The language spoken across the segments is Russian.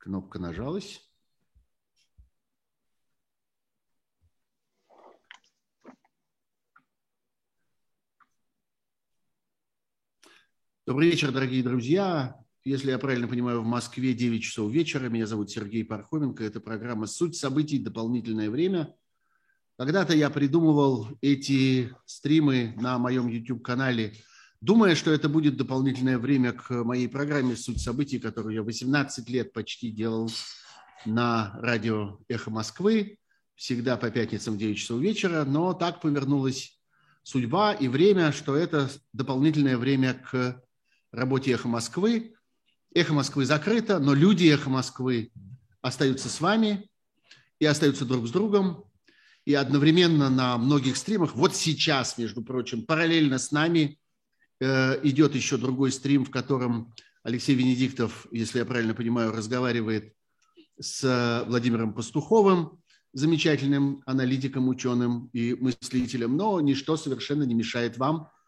Кнопка нажалась. Добрый вечер, дорогие друзья. Если я правильно понимаю, в Москве 9 часов вечера. Меня зовут Сергей Пархоменко. Это программа «Суть событий. Дополнительное время». Когда-то я придумывал эти стримы на моем YouTube-канале, думая, что это будет дополнительное время к моей программе «Суть событий», которую я 18 лет почти делал на радио «Эхо Москвы», всегда по пятницам в 9 часов вечера, но так повернулась судьба и время, что это дополнительное время к работе «Эхо Москвы». «Эхо Москвы» закрыто, но люди «Эхо Москвы» остаются с вами и остаются друг с другом. И одновременно на многих стримах, вот сейчас, между прочим, параллельно с нами идет еще другой стрим, в котором Алексей Венедиктов, если я правильно понимаю, разговаривает с Владимиром Пастуховым, замечательным аналитиком, ученым и мыслителем, но ничто совершенно не мешает вам –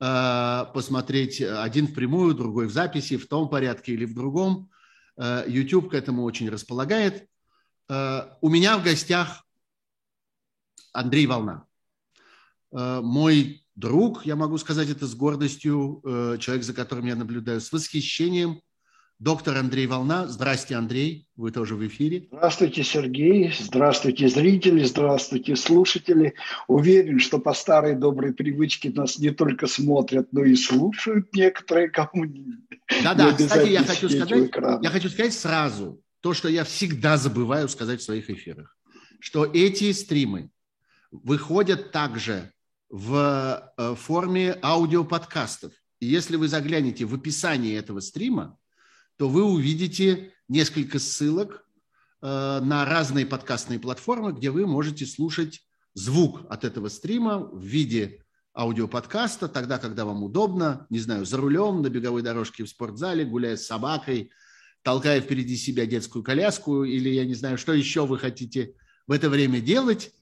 Э, посмотреть один впрямую, другой в записи, в том порядке или в другом. Э, YouTube к этому очень располагает. Э, у меня в гостях Андрей Волна. Мой друг, я могу сказать это с гордостью, человек, за которым я наблюдаю с восхищением – Доктор Андрей Волна. Здрасте, Андрей. Вы тоже в эфире. Здравствуйте, Сергей. Здравствуйте, зрители. Здравствуйте, слушатели. Уверен, что по старой доброй привычке нас не только смотрят, но и слушают некоторые, кому Да-да, кстати, я хочу, сказать, я хочу сказать сразу то, что я всегда забываю сказать в своих эфирах, что эти стримы выходят также в э, форме аудиоподкастов. И если вы заглянете в описание этого стрима, то вы увидите несколько ссылок э, на разные подкастные платформы, где вы можете слушать звук от этого стрима в виде аудиоподкаста, тогда, когда вам удобно, не знаю, за рулем, на беговой дорожке в спортзале, гуляя с собакой, толкая впереди себя детскую коляску, или я не знаю, что еще вы хотите в это время делать.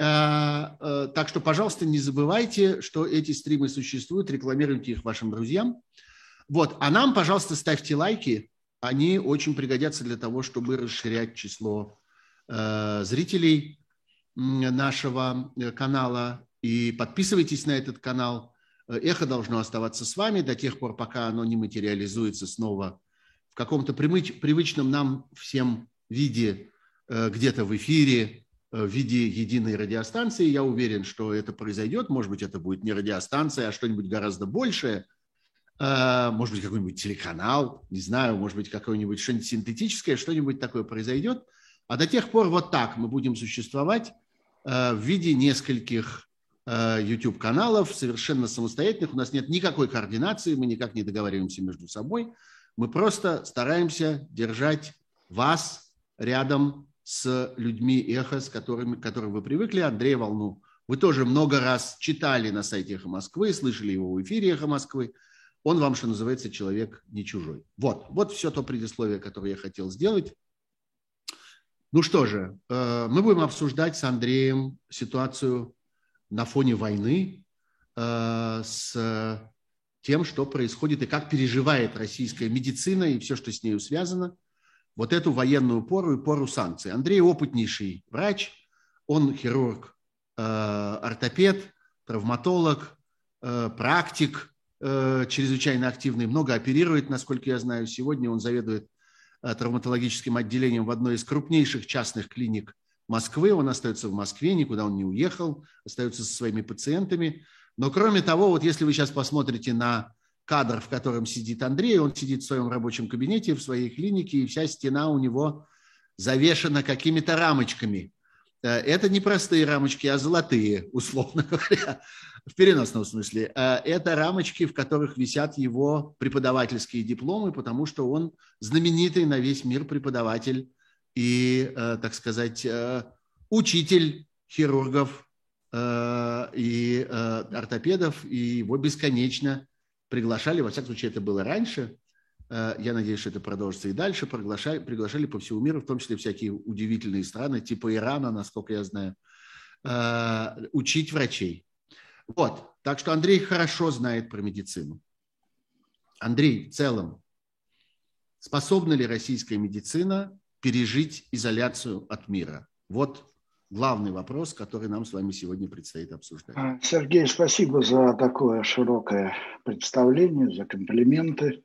Э, э, так что, пожалуйста, не забывайте, что эти стримы существуют, рекламируйте их вашим друзьям. Вот, а нам, пожалуйста, ставьте лайки, они очень пригодятся для того, чтобы расширять число э, зрителей нашего э, канала. И подписывайтесь на этот канал. Э, Эхо должно оставаться с вами до тех пор, пока оно не материализуется снова в каком-то привычном нам всем виде, э, где-то в эфире, в виде единой радиостанции. Я уверен, что это произойдет. Может быть, это будет не радиостанция, а что-нибудь гораздо большее – Э, может быть, какой-нибудь телеканал, не знаю, может быть, какое-нибудь что-нибудь синтетическое, что-нибудь такое произойдет. А до тех пор вот так мы будем существовать э, в виде нескольких э, YouTube-каналов, совершенно самостоятельных. У нас нет никакой координации, мы никак не договариваемся между собой. Мы просто стараемся держать вас рядом с людьми эхо, с которыми, к вы привыкли. Андрея Волну вы тоже много раз читали на сайте «Эхо Москвы», слышали его в эфире «Эхо Москвы» он вам, что называется, человек не чужой. Вот, вот все то предисловие, которое я хотел сделать. Ну что же, э, мы будем обсуждать с Андреем ситуацию на фоне войны, э, с тем, что происходит и как переживает российская медицина и все, что с нею связано, вот эту военную пору и пору санкций. Андрей опытнейший врач, он хирург, э, ортопед, травматолог, практик, Э, чрезвычайно активный, много оперирует, насколько я знаю. Сегодня он заведует э, травматологическим отделением в одной из крупнейших частных клиник Москвы. Он остается в Москве, никуда он не уехал, остается со своими пациентами. Но кроме того, вот если вы сейчас посмотрите на кадр, в котором сидит Андрей, он сидит в своем рабочем кабинете, в своей клинике, и вся стена у него завешена какими-то рамочками. Э, это не простые рамочки, а золотые, условно говоря в переносном смысле, э, это рамочки, в которых висят его преподавательские дипломы, потому что он знаменитый на весь мир преподаватель и, э, так сказать, учитель хирургов и ортопедов, и его бесконечно приглашали, во всяком случае, это было раньше, я надеюсь, что это продолжится и дальше, приглашали, приглашали по всему миру, в том числе всякие удивительные страны, типа Ирана, насколько я знаю, учить врачей. Вот. Так что Андрей хорошо знает про медицину. Андрей, в целом, Способна ли российская медицина пережить изоляцию от мира? Вот главный вопрос, который нам с вами сегодня предстоит обсуждать. А, Сергей, спасибо за такое широкое представление, за комплименты.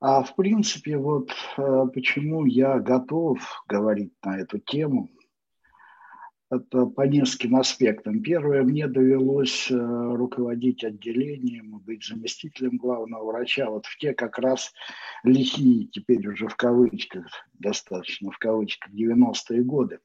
А в принципе, вот э, почему я готов говорить на эту тему, это по нескольким аспектам. Первое, мне довелось э, руководить отделением, быть заместителем главного врача вот в те как раз лихие, теперь уже в кавычках, достаточно в кавычках, 90-е годы.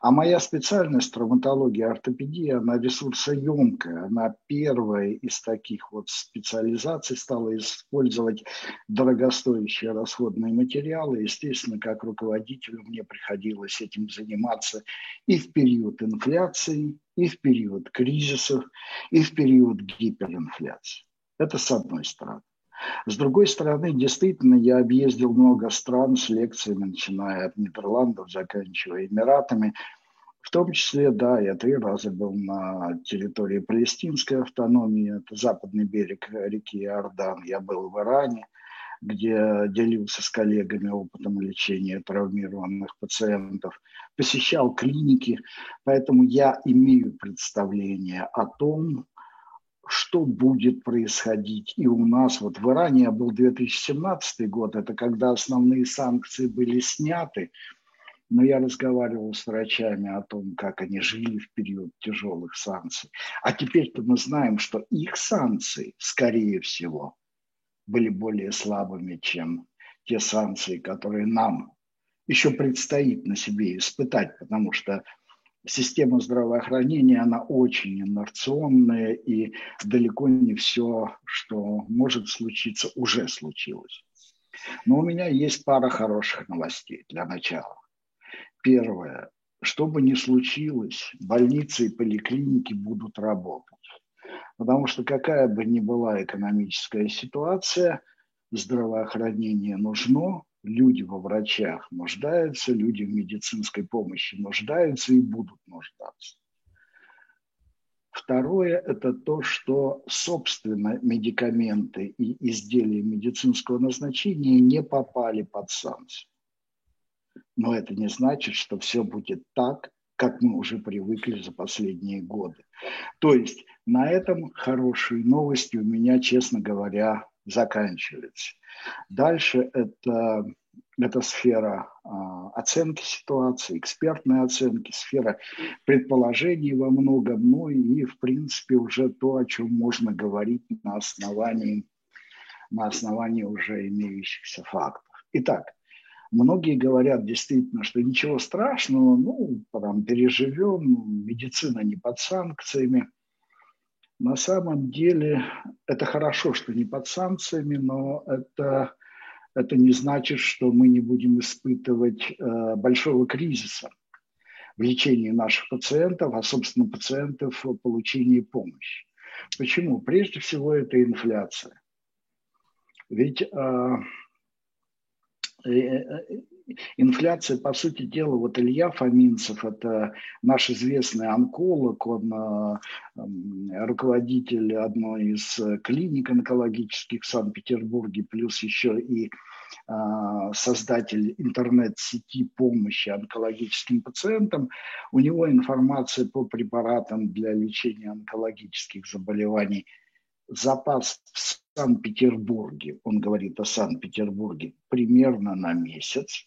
А моя специальность травматология, ортопедия, она ресурсоемкая. Она первая из таких вот специализаций стала использовать дорогостоящие расходные материалы. Естественно, как руководителю мне приходилось этим заниматься и в период инфляции, и в период кризисов, и в период гиперинфляции. Это с одной стороны. С другой стороны, действительно, я объездил много стран с лекциями, начиная от Нидерландов, заканчивая Эмиратами. В том числе, да, я три раза был на территории палестинской автономии, это западный берег реки Иордан. Я был в Иране, где делился с коллегами опытом лечения травмированных пациентов, посещал клиники, поэтому я имею представление о том, что будет происходить и у нас. Вот в Иране был 2017 год, это когда основные санкции были сняты, но я разговаривал с врачами о том, как они жили в период тяжелых санкций. А теперь-то мы знаем, что их санкции, скорее всего, были более слабыми, чем те санкции, которые нам еще предстоит на себе испытать, потому что система здравоохранения, она очень инерционная, и далеко не все, что может случиться, уже случилось. Но у меня есть пара хороших новостей для начала. Первое. Что бы ни случилось, больницы и поликлиники будут работать. Потому что какая бы ни была экономическая ситуация, здравоохранение нужно, люди во врачах нуждаются, люди в медицинской помощи нуждаются и будут нуждаться. Второе – это то, что, собственно, медикаменты и изделия медицинского назначения не попали под санкции. Но это не значит, что все будет так, как мы уже привыкли за последние годы. То есть на этом хорошие новости у меня, честно говоря, заканчивается. Дальше это, это сфера а, оценки ситуации, экспертной оценки, сфера предположений во многом, ну и, в принципе, уже то, о чем можно говорить на основании, на основании уже имеющихся фактов. Итак, Многие говорят действительно, что ничего страшного, ну, там, переживем, медицина не под санкциями – на самом деле это хорошо, что не под санкциями, но это, это не значит, что мы не будем испытывать э, большого кризиса в лечении наших пациентов, а, собственно, пациентов в получении помощи. Почему? Прежде всего, это инфляция. Ведь э, э, инфляция, по сути дела, вот Илья Фоминцев, это наш известный онколог, он э, руководитель одной из клиник онкологических в Санкт-Петербурге, плюс еще и э, создатель интернет-сети помощи онкологическим пациентам. У него информация по препаратам для лечения онкологических заболеваний запас в Санкт-Петербурге, он говорит о Санкт-Петербурге, примерно на месяц.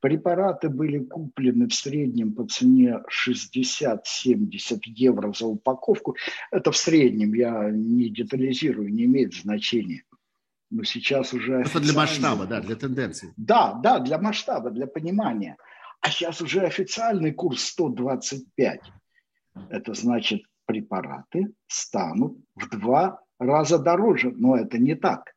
Препараты были куплены в среднем по цене 60-70 евро за упаковку. Это в среднем, я не детализирую, не имеет значения. Но сейчас уже... Это для масштаба, да, для тенденции. Да, да, для масштаба, для понимания. А сейчас уже официальный курс 125. Это значит, препараты станут в два раза дороже. Но это не так.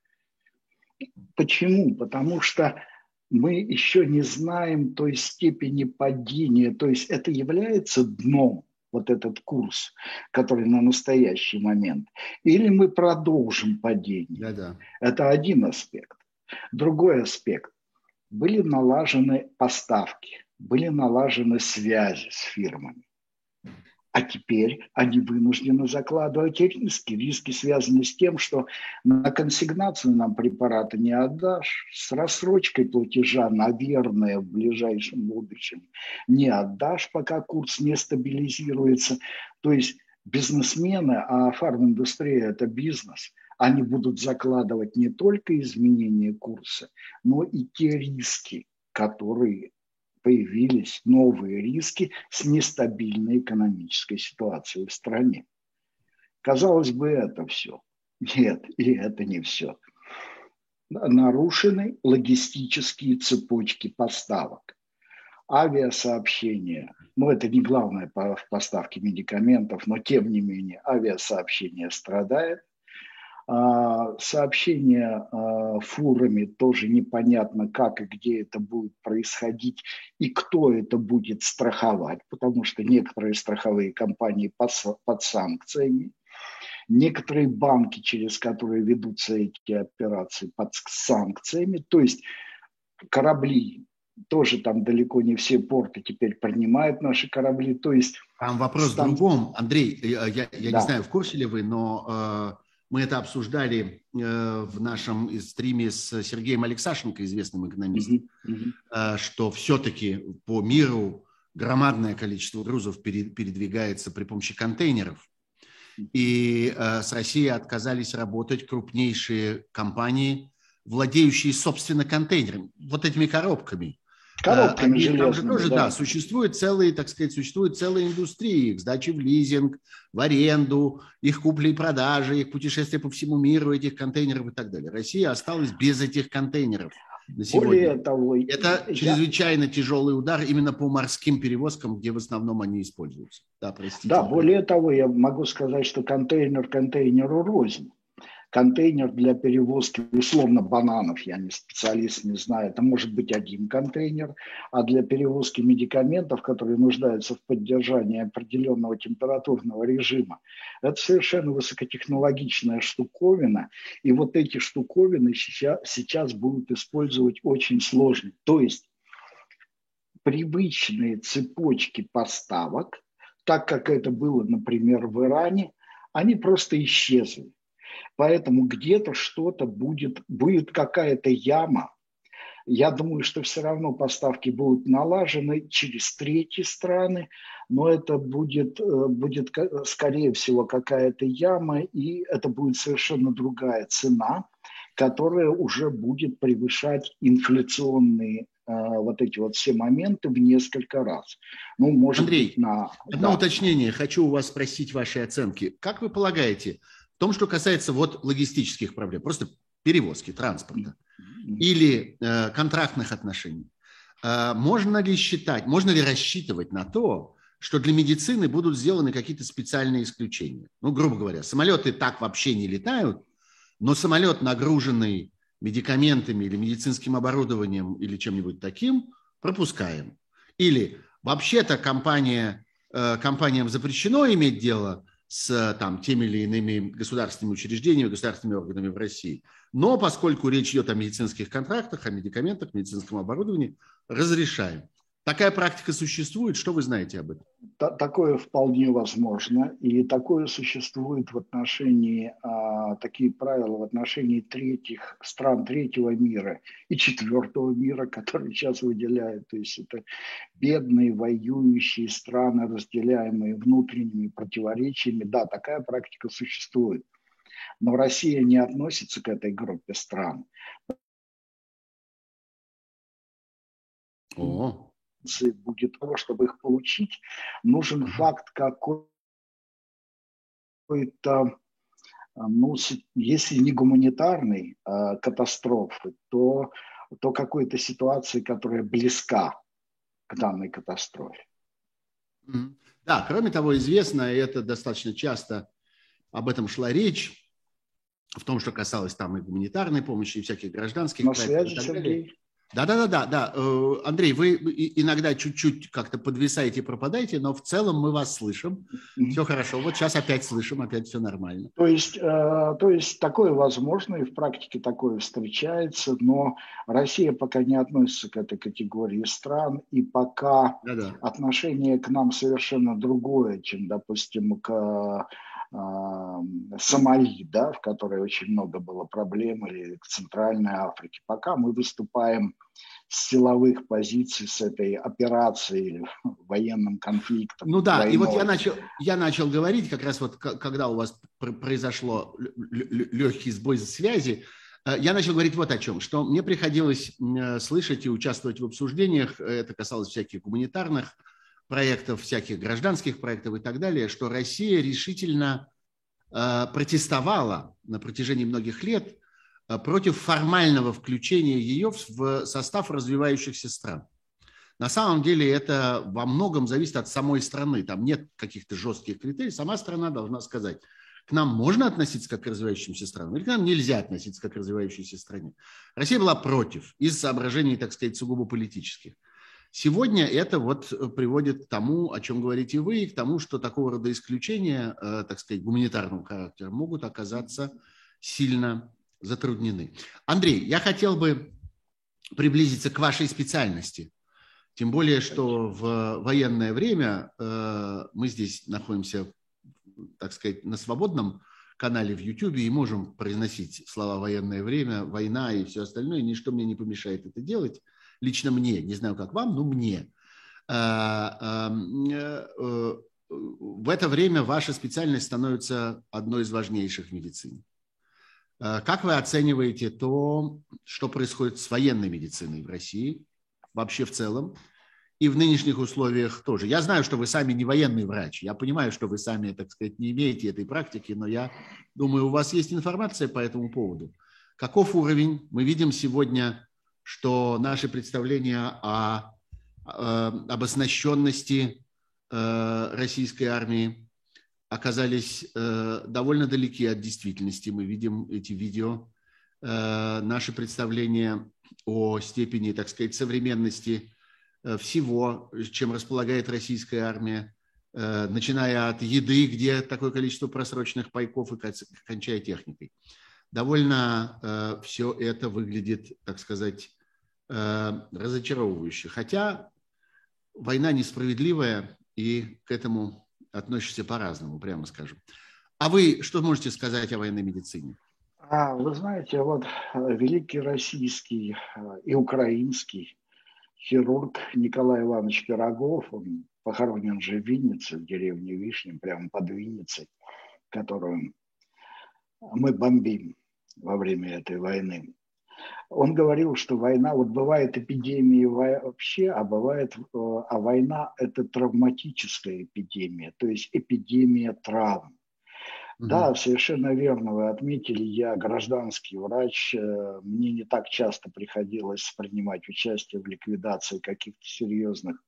Почему? Потому что мы еще не знаем той степени падения, то есть это является дном, вот этот курс, который на настоящий момент, или мы продолжим падение. Да-да. Это один аспект. Другой аспект. Были налажены поставки, были налажены связи с фирмами. А теперь они вынуждены закладывать риски. Риски связаны с тем, что на консигнацию нам препараты не отдашь, с рассрочкой платежа, наверное, в ближайшем будущем не отдашь, пока курс не стабилизируется. То есть бизнесмены, а фарминдустрия – это бизнес, они будут закладывать не только изменение курса, но и те риски, которые появились новые риски с нестабильной экономической ситуацией в стране. Казалось бы, это все. Нет, и это не все. Нарушены логистические цепочки поставок. Авиасообщения, ну это не главное в поставке медикаментов, но тем не менее авиасообщение страдает. А, сообщение а, фурами тоже непонятно, как и где это будет происходить и кто это будет страховать, потому что некоторые страховые компании под санкциями, некоторые банки, через которые ведутся эти операции, под санкциями. То есть корабли тоже там далеко не все порты теперь принимают наши корабли. То есть там вопрос в другом, Андрей. Я, я, я да. не знаю, в курсе ли вы, но э, мы это обсуждали э, в нашем стриме с Сергеем Алексашенко, известным экономистом, mm-hmm. что все-таки по миру громадное количество грузов передвигается при помощи контейнеров. И э, с Россией отказались работать крупнейшие компании, владеющие, собственно, контейнерами, вот этими коробками. Коробками Они, там же тоже, да. да, существуют целые, так сказать, существуют целые индустрии, их сдачи в лизинг, в аренду, их купли и продажи, их путешествия по всему миру, этих контейнеров и так далее. Россия осталась без этих контейнеров на сегодня. Более того, это я... чрезвычайно тяжелый удар именно по морским перевозкам, где в основном они используются. Да, простите. Да, более того, я могу сказать, что контейнер контейнеру рознь контейнер для перевозки, условно, бананов, я не специалист, не знаю, это может быть один контейнер, а для перевозки медикаментов, которые нуждаются в поддержании определенного температурного режима, это совершенно высокотехнологичная штуковина, и вот эти штуковины сейчас, сейчас будут использовать очень сложно. То есть привычные цепочки поставок, так как это было, например, в Иране, они просто исчезли. Поэтому где-то что-то будет, будет какая-то яма. Я думаю, что все равно поставки будут налажены через третьи страны, но это будет, э, будет скорее всего какая-то яма, и это будет совершенно другая цена, которая уже будет превышать инфляционные э, вот эти вот все моменты в несколько раз. Ну, может Андрей, быть, на... одно да. уточнение. Хочу у вас спросить ваши оценки. Как вы полагаете, в том, что касается вот логистических проблем, просто перевозки, транспорта или э, контрактных отношений, э, можно ли считать, можно ли рассчитывать на то, что для медицины будут сделаны какие-то специальные исключения? Ну, грубо говоря, самолеты так вообще не летают, но самолет, нагруженный медикаментами или медицинским оборудованием или чем-нибудь таким, пропускаем. Или вообще-то компания, э, компаниям запрещено иметь дело с там, теми или иными государственными учреждениями, государственными органами в России. Но поскольку речь идет о медицинских контрактах, о медикаментах, медицинском оборудовании, разрешаем. Такая практика существует. Что вы знаете об этом? Такое вполне возможно. И такое существует в отношении, а, такие правила в отношении третьих стран третьего мира и четвертого мира, которые сейчас выделяют. То есть это бедные, воюющие страны, разделяемые внутренними противоречиями. Да, такая практика существует. Но Россия не относится к этой группе стран. О будет того, чтобы их получить, нужен факт какой-то, ну, если не гуманитарной а, катастрофы, то, то какой-то ситуации, которая близка к данной катастрофе. Да, кроме того, известно, и это достаточно часто об этом шла речь, в том, что касалось там и гуманитарной помощи, и всяких гражданских. На связи, Сергей. Да-да-да, да. Э, Андрей, вы иногда чуть-чуть как-то подвисаете, пропадаете, но в целом мы вас слышим. Все хорошо. Вот сейчас опять слышим, опять все нормально. То есть, э, то есть такое возможно, и в практике такое встречается, но Россия пока не относится к этой категории стран, и пока Да-да. отношение к нам совершенно другое, чем, допустим, к Сомали, да, в которой очень много было проблем, или к Центральной Африке. Пока мы выступаем с силовых позиций с этой операцией или военным конфликтом. Ну да, войной. и вот я начал, я начал говорить, как раз вот когда у вас произошло легкий сбой связи, э, я начал говорить вот о чем, что мне приходилось э, слышать и участвовать в обсуждениях, это касалось всяких гуманитарных проектов, всяких гражданских проектов и так далее, что Россия решительно э, протестовала на протяжении многих лет э, против формального включения ее в состав развивающихся стран. На самом деле это во многом зависит от самой страны. Там нет каких-то жестких критерий. Сама страна должна сказать, к нам можно относиться как к развивающимся странам, или к нам нельзя относиться как к развивающейся стране. Россия была против из соображений, так сказать, сугубо политических. Сегодня это вот э, приводит к тому, о чем говорите вы, и к тому, что такого рода исключения, э, так сказать, гуманитарного характера могут оказаться сильно затруднены. Андрей, я хотел бы приблизиться к вашей специальности. Тем более, что в военное время э, мы здесь находимся, так сказать, на свободном канале в YouTube и можем произносить слова «военное время», «война» и все остальное. Ничто мне не помешает это делать лично мне, не знаю, как вам, но мне. А, э, э, в это время ваша специальность становится одной из важнейших в медицине. А, как вы оцениваете то, что происходит с военной медициной в России, вообще в целом, и в нынешних условиях тоже? Я знаю, что вы сами не военный врач, я понимаю, что вы сами, так сказать, не имеете этой практики, но я думаю, у вас есть информация по этому поводу. Каков уровень? Мы видим сегодня что наши представления о, об оснащенности э, российской армии оказались э, довольно далеки от действительности. Мы видим эти видео. Э, наши представления о степени, так сказать, современности всего, чем располагает российская армия, начиная от еды, где такое количество просроченных пайков, и кончая техникой. Довольно все это выглядит, так сказать, Э, разочаровывающе. Хотя война несправедливая, и к этому относишься по-разному, прямо скажем. А вы что можете сказать о военной медицине? А, вы знаете, вот э, великий российский э, и украинский хирург Николай Иванович Пирогов, он похоронен же в Виннице, в деревне Вишня, прямо под Винницей, которую мы бомбим во время этой войны он говорил, что война, вот бывает эпидемии вообще, а бывает, э, а война – это травматическая эпидемия, то есть эпидемия травм. Угу. Да, совершенно верно вы отметили, я гражданский врач, э, мне не так часто приходилось принимать участие в ликвидации каких-то серьезных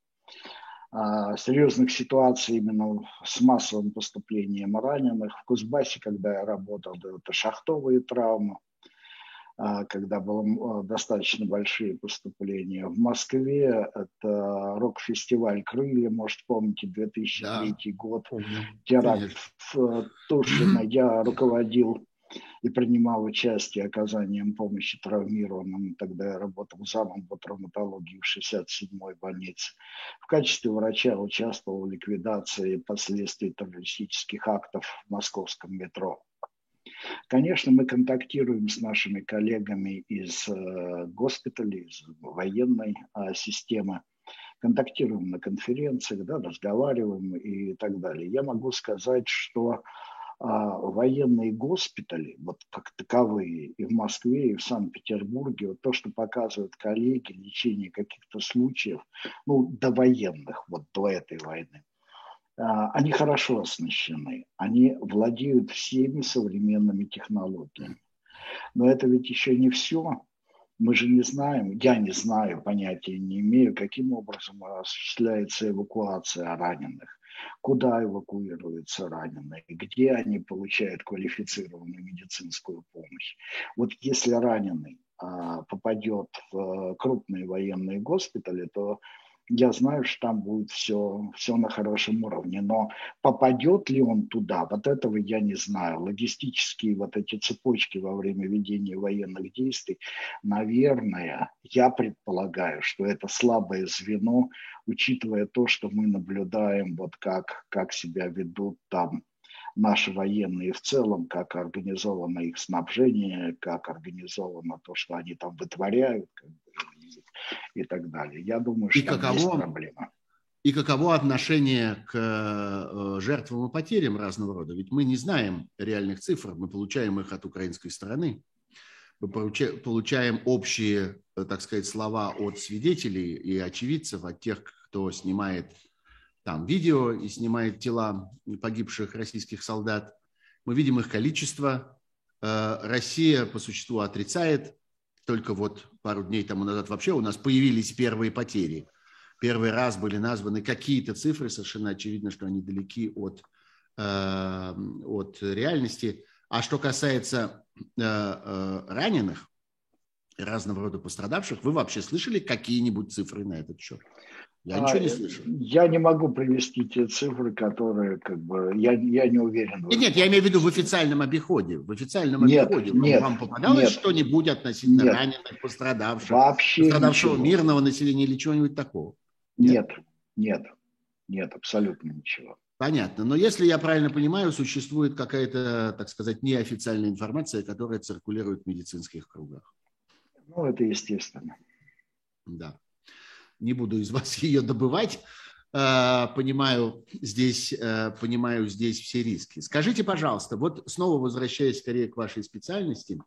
а, серьезных ситуаций именно с массовым поступлением раненых. В Кузбассе, когда я работал, это шахтовые травмы. А, когда было достаточно большие поступления. В Москве это рок-фестиваль «Крылья», может, помните, 2003 да, год, теракт в Тушино. Я руководил и принимал участие оказанием помощи травмированным. Тогда я работал замом по травматологии в 67-й больнице. В качестве врача участвовал в ликвидации последствий террористических актов в московском метро. Конечно, мы контактируем с нашими коллегами из э, госпиталей, из военной а, системы, контактируем на конференциях, да, разговариваем и так далее. Я могу сказать, что а, военные госпитали, вот как таковые, и в Москве, и в Санкт-Петербурге, вот то, что показывают коллеги, лечение каких-то случаев, ну, до военных, вот до этой войны, они хорошо оснащены, они владеют всеми современными технологиями. Но это ведь еще не все. Мы же не знаем, я не знаю, понятия не имею, каким образом осуществляется эвакуация раненых, куда эвакуируются раненые, где они получают квалифицированную медицинскую помощь. Вот если раненый а, попадет в крупные военные госпитали, то я знаю, что там будет все, все на хорошем уровне. Но попадет ли он туда, вот этого я не знаю. Логистические вот эти цепочки во время ведения военных действий, наверное, я предполагаю, что это слабое звено, учитывая то, что мы наблюдаем, вот как, как себя ведут там наши военные в целом, как организовано их снабжение, как организовано то, что они там вытворяют и так далее. Я думаю, что и каково, есть проблема. И каково отношение к э, жертвам и потерям разного рода? Ведь мы не знаем реальных цифр, мы получаем их от украинской стороны. Мы получаем общие, э, так сказать, слова от свидетелей и очевидцев, от тех, кто снимает там видео и снимает тела погибших российских солдат. Мы видим их количество. Э, Россия по существу отрицает. Только вот пару дней тому назад вообще у нас появились первые потери. Первый раз были названы какие-то цифры, совершенно очевидно, что они далеки от, э, от реальности. А что касается э, раненых, разного рода пострадавших, вы вообще слышали какие-нибудь цифры на этот счет? Я а, ничего не слышу. Я не могу привести те цифры, которые как бы я, я не уверен. Нет, нет, я имею в виду в официальном обиходе. В официальном нет, обиходе нет, вам попадалось нет, что-нибудь относительно нет, раненых, пострадавших, вообще пострадавшего ничего. мирного населения или чего-нибудь такого? Нет, нет, нет, нет, абсолютно ничего. Понятно. Но если я правильно понимаю, существует какая-то, так сказать, неофициальная информация, которая циркулирует в медицинских кругах. Ну, это естественно. Да не буду из вас ее добывать. Э, понимаю здесь, э, понимаю здесь все риски. Скажите, пожалуйста, вот снова возвращаясь скорее к вашей специальности,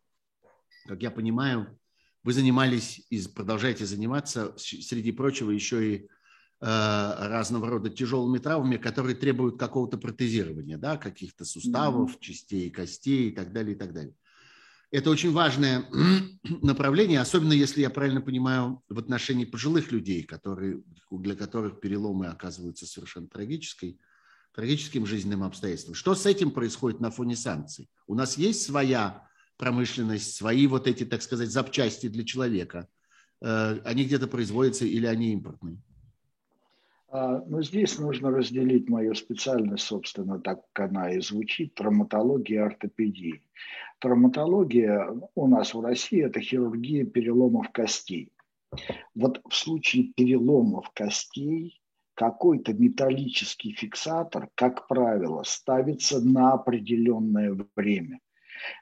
как я понимаю, вы занимались и продолжаете заниматься, среди прочего, еще и э, разного рода тяжелыми травмами, которые требуют какого-то протезирования, да, каких-то суставов, частей костей и так далее, и так далее. Это очень важное направление, особенно если я правильно понимаю, в отношении пожилых людей, которые, для которых переломы оказываются совершенно трагической, трагическим жизненным обстоятельством. Что с этим происходит на фоне санкций? У нас есть своя промышленность, свои вот эти, так сказать, запчасти для человека. Э, они где-то производятся или они импортные? А, ну, здесь нужно разделить мою специальность, собственно, так как она и звучит, травматология и ортопедия. Травматология у нас в России – это хирургия переломов костей. Вот в случае переломов костей какой-то металлический фиксатор, как правило, ставится на определенное время –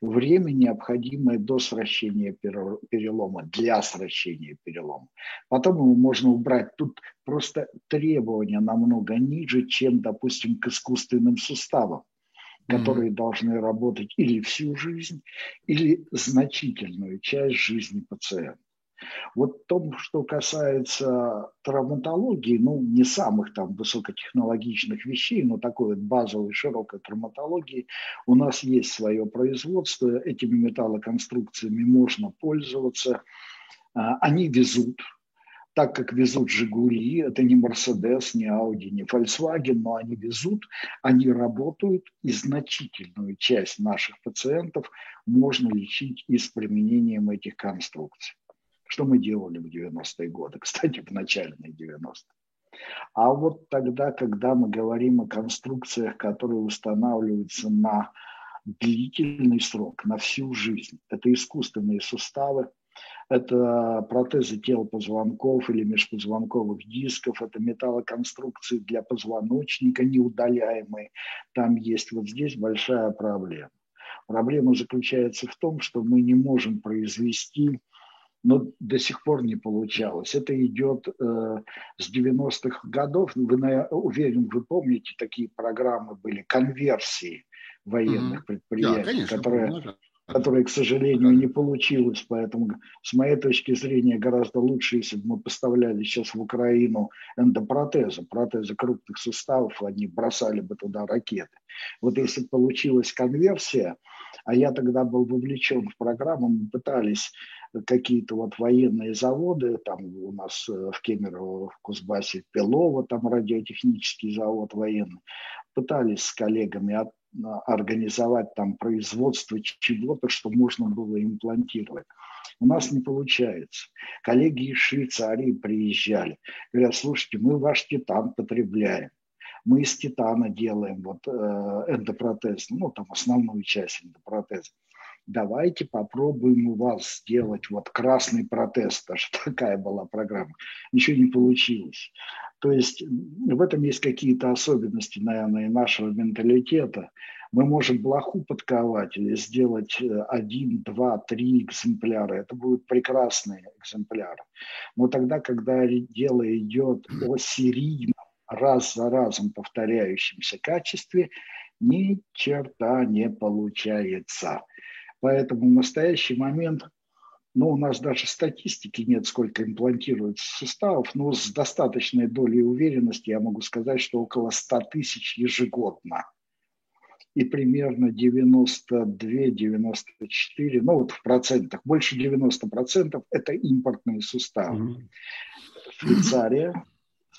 время, необходимое до сращения перелома, для сращения перелома. Потом его можно убрать. Тут просто требования намного ниже, чем, допустим, к искусственным суставам которые mm-hmm. должны работать или всю жизнь, или значительную часть жизни пациента. Вот в том, что касается травматологии, ну, не самых там высокотехнологичных вещей, но такой вот базовой широкой травматологии, у нас есть свое производство, этими металлоконструкциями можно пользоваться, а, они везут, так как везут «Жигули», это не «Мерседес», не «Ауди», не «Фольксваген», но они везут, они работают, и значительную часть наших пациентов можно лечить и с применением этих конструкций что мы делали в 90-е годы, кстати, в начальные 90-е. А вот тогда, когда мы говорим о конструкциях, которые устанавливаются на длительный срок, на всю жизнь, это искусственные суставы, это протезы тел позвонков или межпозвонковых дисков, это металлоконструкции для позвоночника неудаляемые. Там есть вот здесь большая проблема. Проблема заключается в том, что мы не можем произвести но до сих пор не получалось. Это идет э, с 90-х годов. Вы, на, уверен, вы помните, такие программы были, конверсии военных mm-hmm. предприятий, да, конечно, которые, к сожалению, не получилось. Поэтому, с моей точки зрения, гораздо лучше, если бы мы поставляли сейчас в Украину эндопротезы, протезы крупных суставов, они бросали бы туда ракеты. Вот если получилась конверсия, а я тогда был вовлечен в программу, мы пытались какие-то вот военные заводы, там у нас э, в Кемерово, в Кузбассе, Пелово, там радиотехнический завод военный, пытались с коллегами от, организовать там производство чего-то, что можно было имплантировать. У нас не получается. Коллеги из Швейцарии приезжали. Говорят, слушайте, мы ваш титан потребляем. Мы из титана делаем вот э, эндопротез, ну, там основную часть эндопротеза. Давайте попробуем у вас сделать вот красный протез, даже такая была программа. Ничего не получилось. То есть в этом есть какие-то особенности, наверное, нашего менталитета. Мы можем блоху подковать или сделать э, один, два, три экземпляра. Это будут прекрасные экземпляры. Но тогда, когда дело идет о серийном раз за разом повторяющемся качестве, ни черта не получается. Поэтому в настоящий момент, ну, у нас даже статистики нет, сколько имплантируется суставов, но с достаточной долей уверенности я могу сказать, что около 100 тысяч ежегодно. И примерно 92-94, ну вот в процентах, больше 90 процентов – это импортные суставы. Mm-hmm. Швейцария,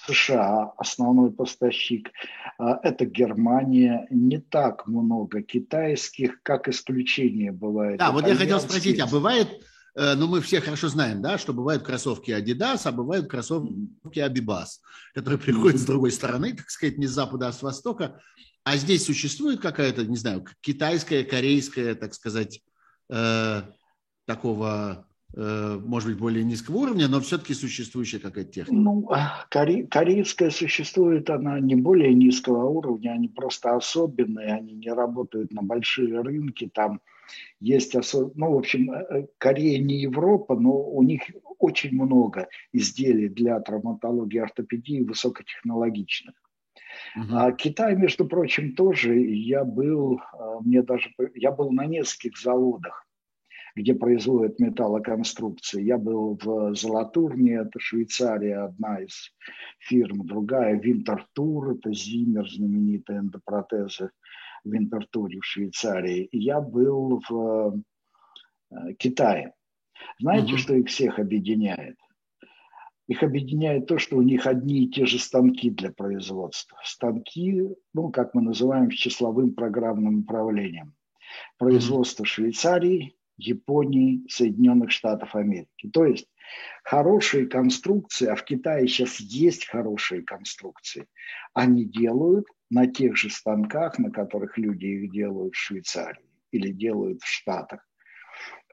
США основной поставщик, а, это Германия, не так много китайских, как исключение бывает. Да, вот я хотел спросить, а бывает, э, ну мы все хорошо знаем, да, что бывают кроссовки Adidas, а бывают кроссовки Abibas, которые приходят с другой стороны, так сказать, не с запада, а с востока. А здесь существует какая-то, не знаю, китайская, корейская, так сказать, э, такого может быть, более низкого уровня, но все-таки существующая какая-то техника? Ну, а, коре, корейская существует, она не более низкого уровня, они просто особенные, они не работают на большие рынки, там есть особ... ну, в общем, э, э, Корея не Европа, но у них очень много изделий для травматологии, ортопедии высокотехнологичных. Uh-huh. А Китай, между прочим, тоже. Я был, мне даже, я был на нескольких заводах где производят металлоконструкции. Я был в Золотурне, это Швейцария, одна из фирм, другая Винтертур, это Зиммер, знаменитые эндопротезы Винтертуре в Швейцарии. И я был в э, Китае. Знаете, угу. что их всех объединяет? Их объединяет то, что у них одни и те же станки для производства. Станки, ну, как мы называем, с числовым программным управлением. Производство Швейцарии, Японии, Соединенных Штатов Америки. То есть хорошие конструкции, а в Китае сейчас есть хорошие конструкции, они делают на тех же станках, на которых люди их делают в Швейцарии или делают в Штатах.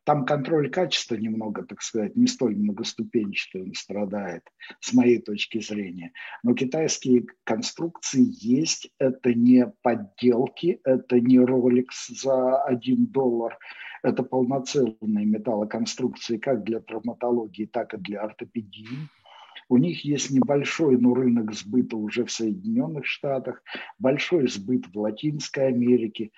Там контроль качества немного, так сказать, не столь многоступенчатый он страдает, с моей точки зрения. Но китайские конструкции есть, это не подделки, это не Rolex за один доллар, это полноценные металлоконструкции как для травматологии, так и для ортопедии. У них есть небольшой, но рынок сбыта уже в Соединенных Штатах, большой сбыт в Латинской Америке,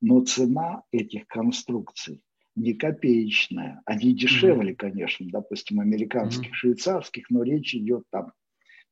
но цена этих конструкций не копеечная. Они дешевле, конечно, допустим, американских, швейцарских, но речь идет там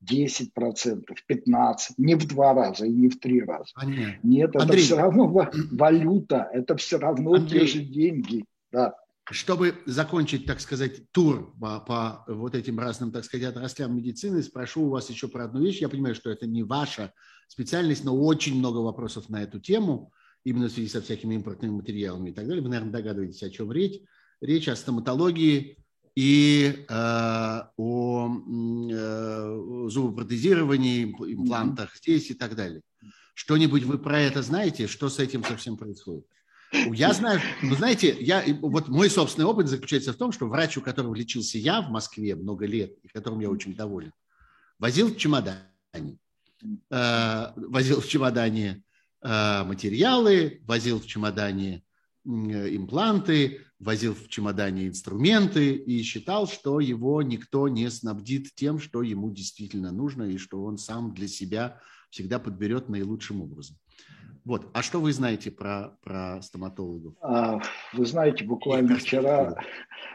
10 процентов, 15, не в два раза и не в три раза. Понятно. Нет, это Андрей, все равно валюта, это все равно Андрей, те же деньги. Да. Чтобы закончить, так сказать, тур по, по вот этим разным, так сказать, отраслям медицины, спрошу у вас еще про одну вещь. Я понимаю, что это не ваша специальность, но очень много вопросов на эту тему, именно в связи со всякими импортными материалами и так далее. Вы, наверное, догадываетесь, о чем речь. Речь о стоматологии и э, о э, зубопротезировании, имплантах здесь и так далее. Что-нибудь вы про это знаете? Что с этим совсем происходит? Я знаю, ну знаете, я, вот мой собственный опыт заключается в том, что врач, у которого лечился я в Москве много лет, и которым я очень доволен, возил в чемодане, э, возил в чемодане материалы, возил в чемодане э, импланты, возил в чемодане инструменты и считал, что его никто не снабдит тем, что ему действительно нужно, и что он сам для себя всегда подберет наилучшим образом. Вот. А что вы знаете про, про стоматологов? А, вы знаете, буквально вчера,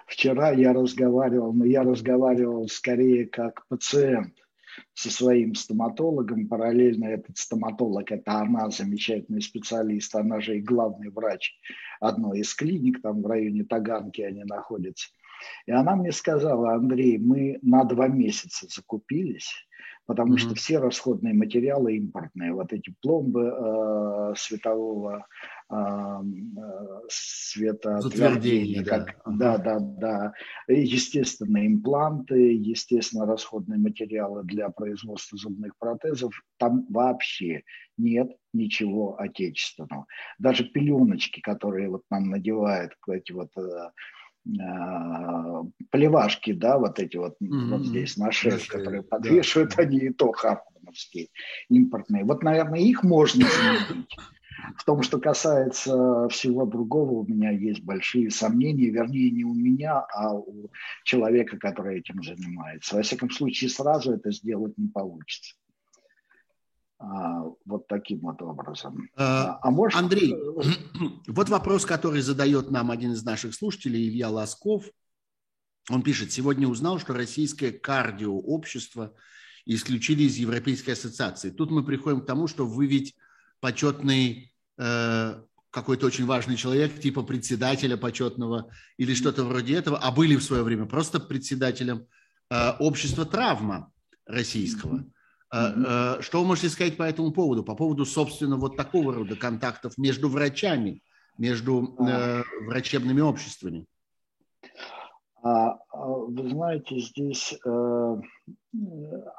вчера я разговаривал, но я разговаривал скорее как пациент со своим стоматологом. Параллельно этот стоматолог, это она, замечательный специалист, она же и главный врач одной из клиник, там в районе Таганки они находятся. И она мне сказала, Андрей, мы на два месяца закупились, потому mm-hmm. что все расходные материалы импортные, вот эти пломбы э, светового светоотвержение, как, да. да, да, да, естественно, импланты, естественно, расходные материалы для производства зубных протезов, там вообще нет ничего отечественного. Даже пеленочки, которые вот нам надевают, эти вот э, плевашки, да, вот эти вот, mm-hmm. вот здесь на шею, которые подвешивают, да. они и то харпмановские, импортные. Вот, наверное, их можно заменить. В том, что касается всего другого, у меня есть большие сомнения, вернее, не у меня, а у человека, который этим занимается. Во всяком случае, сразу это сделать не получится. А, вот таким вот образом. А, а может... Андрей, вот вопрос, который задает нам один из наших слушателей, Илья Лосков. Он пишет, сегодня узнал, что российское кардиообщество исключили из Европейской ассоциации. Тут мы приходим к тому, что вы ведь почетный какой-то очень важный человек, типа председателя почетного или что-то вроде этого, а были в свое время просто председателем э, общества травма российского. Э, э, что вы можете сказать по этому поводу? По поводу, собственно, вот такого рода контактов между врачами, между э, врачебными обществами? А, а, вы знаете, здесь э,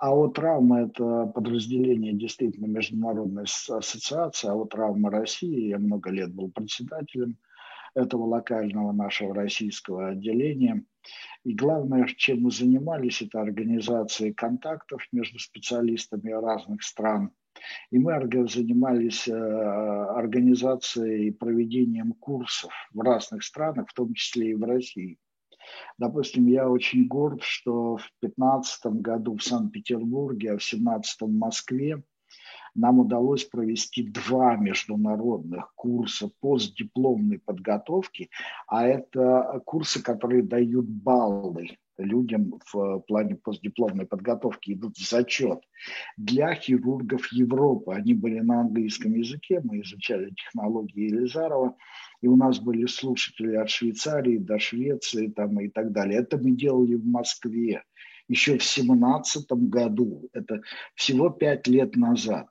АО «Травма» – это подразделение действительно международной ассоциации АО «Травма России». Я много лет был председателем этого локального нашего российского отделения. И главное, чем мы занимались, это организацией контактов между специалистами разных стран. И мы занимались э, организацией и проведением курсов в разных странах, в том числе и в России. Допустим, я очень горд, что в 2015 году в Санкт-Петербурге, а в 2017 в Москве нам удалось провести два международных курса постдипломной подготовки, а это курсы, которые дают баллы людям в плане постдипломной подготовки, идут в зачет для хирургов Европы. Они были на английском языке, мы изучали технологии Елизарова, и у нас были слушатели от Швейцарии до Швеции там, и так далее. Это мы делали в Москве еще в семнадцатом году, это всего пять лет назад.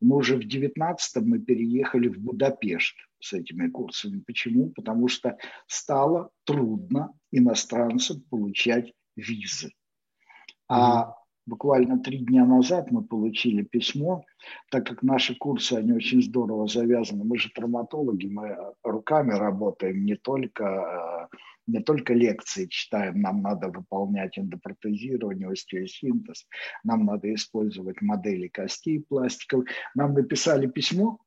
Мы уже в девятнадцатом мы переехали в Будапешт с этими курсами. Почему? Потому что стало трудно иностранцам получать визы. А буквально три дня назад мы получили письмо, так как наши курсы, они очень здорово завязаны. Мы же травматологи, мы руками работаем, не только, не только лекции читаем, нам надо выполнять эндопротезирование, остеосинтез, нам надо использовать модели костей пластиков. Нам написали письмо,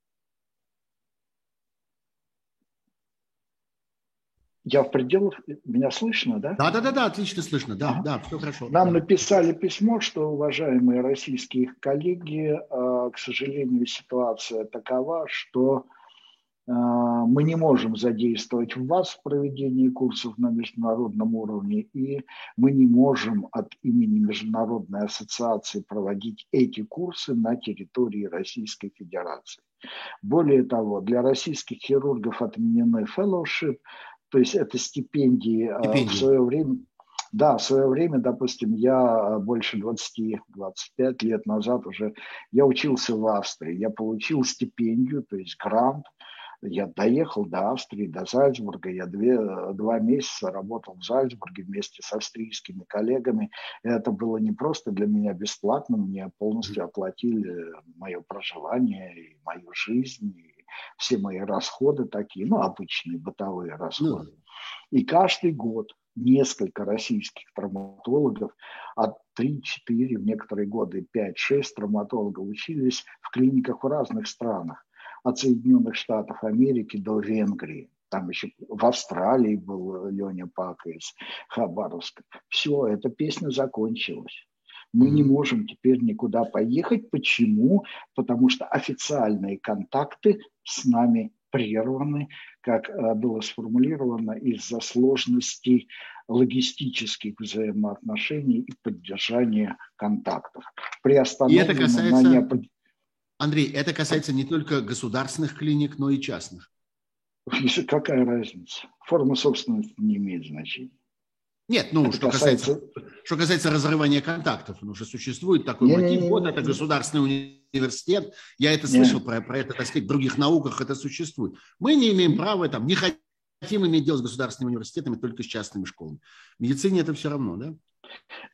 Я в пределах, меня слышно, да? Да, да, да, да, отлично слышно, да, ага. да, все хорошо. Нам да. написали письмо, что, уважаемые российские коллеги, а, к сожалению, ситуация такова, что а, мы не можем задействовать вас в проведении курсов на международном уровне, и мы не можем от имени Международной ассоциации проводить эти курсы на территории Российской Федерации. Более того, для российских хирургов отменены fellowship, то есть это стипендии, а, стипендии. в свое время. Да, в свое время, допустим, я а, больше 20-25 лет назад уже, я учился в Австрии, я получил стипендию, то есть грант, я доехал до Австрии, до Зальцбурга. Я две, два месяца работал в Зальцбурге вместе с австрийскими коллегами. И это было не просто для меня бесплатно, мне полностью оплатили мое проживание и мою жизнь, и все мои расходы такие, ну, обычные бытовые расходы. Ну. И каждый год несколько российских травматологов, от 3-4, в некоторые годы 5-6 травматологов учились в клиниках в разных странах, от Соединенных Штатов Америки до Венгрии. Там еще в Австралии был Леня Пака из Хабаровска. Все, эта песня закончилась. Мы не можем теперь никуда поехать. Почему? Потому что официальные контакты с нами прерваны, как э, было сформулировано, из-за сложностей логистических взаимоотношений и поддержания контактов. И это касается, неопод... Андрей, это касается не только государственных клиник, но и частных. Какая разница? Форма собственности не имеет значения. Нет, ну, это что касается... касается, что касается разрывания контактов, потому что существует такой не, мотив, не, не, вот это государственный университет, я это слышал про, про это, так сказать, в других науках это существует. Мы не имеем права там, не хотим иметь дело с государственными университетами, только с частными школами. В медицине это все равно, да?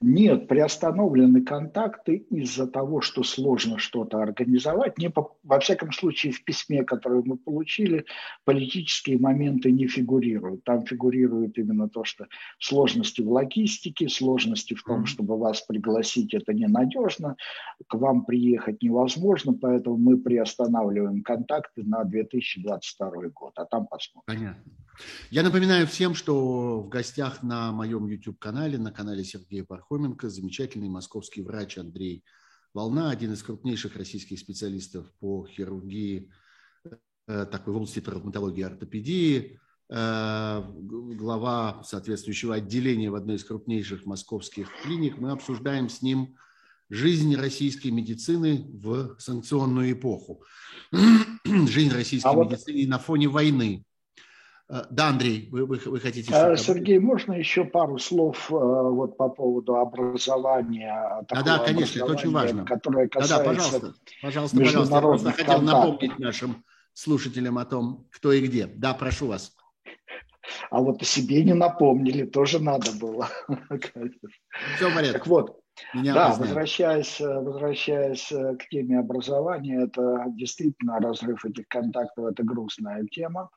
Нет, приостановлены контакты из-за того, что сложно что-то организовать. Не во всяком случае, в письме, которое мы получили, политические моменты не фигурируют. Там фигурирует именно то, что сложности в логистике, сложности в том, чтобы вас пригласить, это ненадежно, к вам приехать невозможно, поэтому мы приостанавливаем контакты на 2022 год, а там посмотрим. Понятно. Я напоминаю всем, что в гостях на моем YouTube-канале, на канале Сергея Пархоменко, замечательный московский врач Андрей Волна, один из крупнейших российских специалистов по хирургии, э, такой в области травматологии и ортопедии, э, глава соответствующего отделения в одной из крупнейших московских клиник. Мы обсуждаем с ним жизнь российской медицины в санкционную эпоху. Жизнь российской а медицины вот... на фоне войны. Э, да, Андрей, вы, вы, вы хотите что-то? Сергей, можно еще пару слов э, вот по поводу образования? Да, да, конечно, это очень важно. Которое касается да, да, пожалуйста, пожалуйста, пожалуйста. Я просто хотел напомнить нашим слушателям о том, кто и где. Да, прошу вас. А вот о себе не напомнили, тоже надо было. Все в. Так вот, меня да, возвращаясь, возвращаясь к теме образования, это действительно разрыв этих контактов, это грустная тема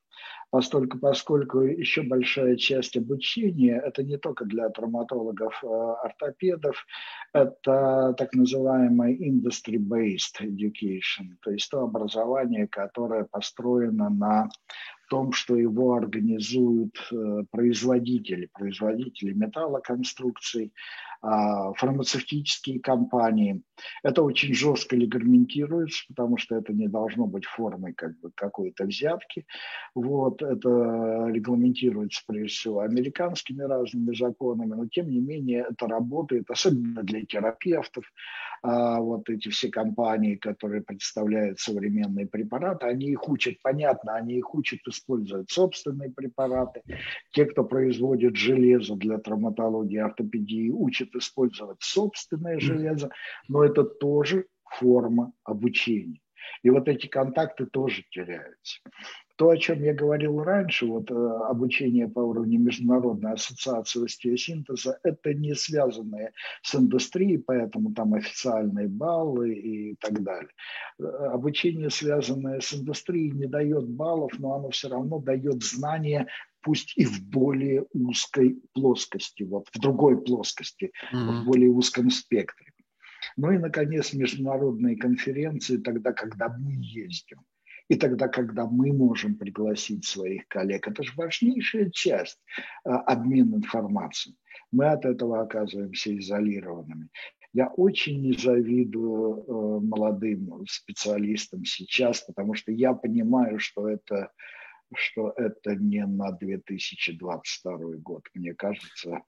постольку, поскольку еще большая часть обучения – это не только для травматологов, а ортопедов, это так называемый industry-based education, то есть то образование, которое построено на том, что его организуют э, производители, производители металлоконструкций, фармацевтические компании. Это очень жестко регламентируется, потому что это не должно быть формой как бы какой-то взятки. Вот, это регламентируется прежде всего американскими разными законами, но тем не менее это работает, особенно для терапевтов. А вот эти все компании, которые представляют современные препараты, они их учат, понятно, они их учат использовать собственные препараты. Те, кто производит железо для травматологии, ортопедии, учат использовать собственное железо, но это тоже форма обучения. И вот эти контакты тоже теряются. То, о чем я говорил раньше, вот э, обучение по уровню Международной ассоциации остеосинтеза, это не связанное с индустрией, поэтому там официальные баллы и так далее. Э, обучение, связанное с индустрией, не дает баллов, но оно все равно дает знания пусть и в более узкой плоскости, вот в другой плоскости, mm-hmm. в более узком спектре. Ну и, наконец, международные конференции тогда, когда мы ездим. И тогда, когда мы можем пригласить своих коллег, это же важнейшая часть а, обмена информацией. Мы от этого оказываемся изолированными. Я очень не завидую э, молодым специалистам сейчас, потому что я понимаю, что это что это не на 2022 год. Мне кажется,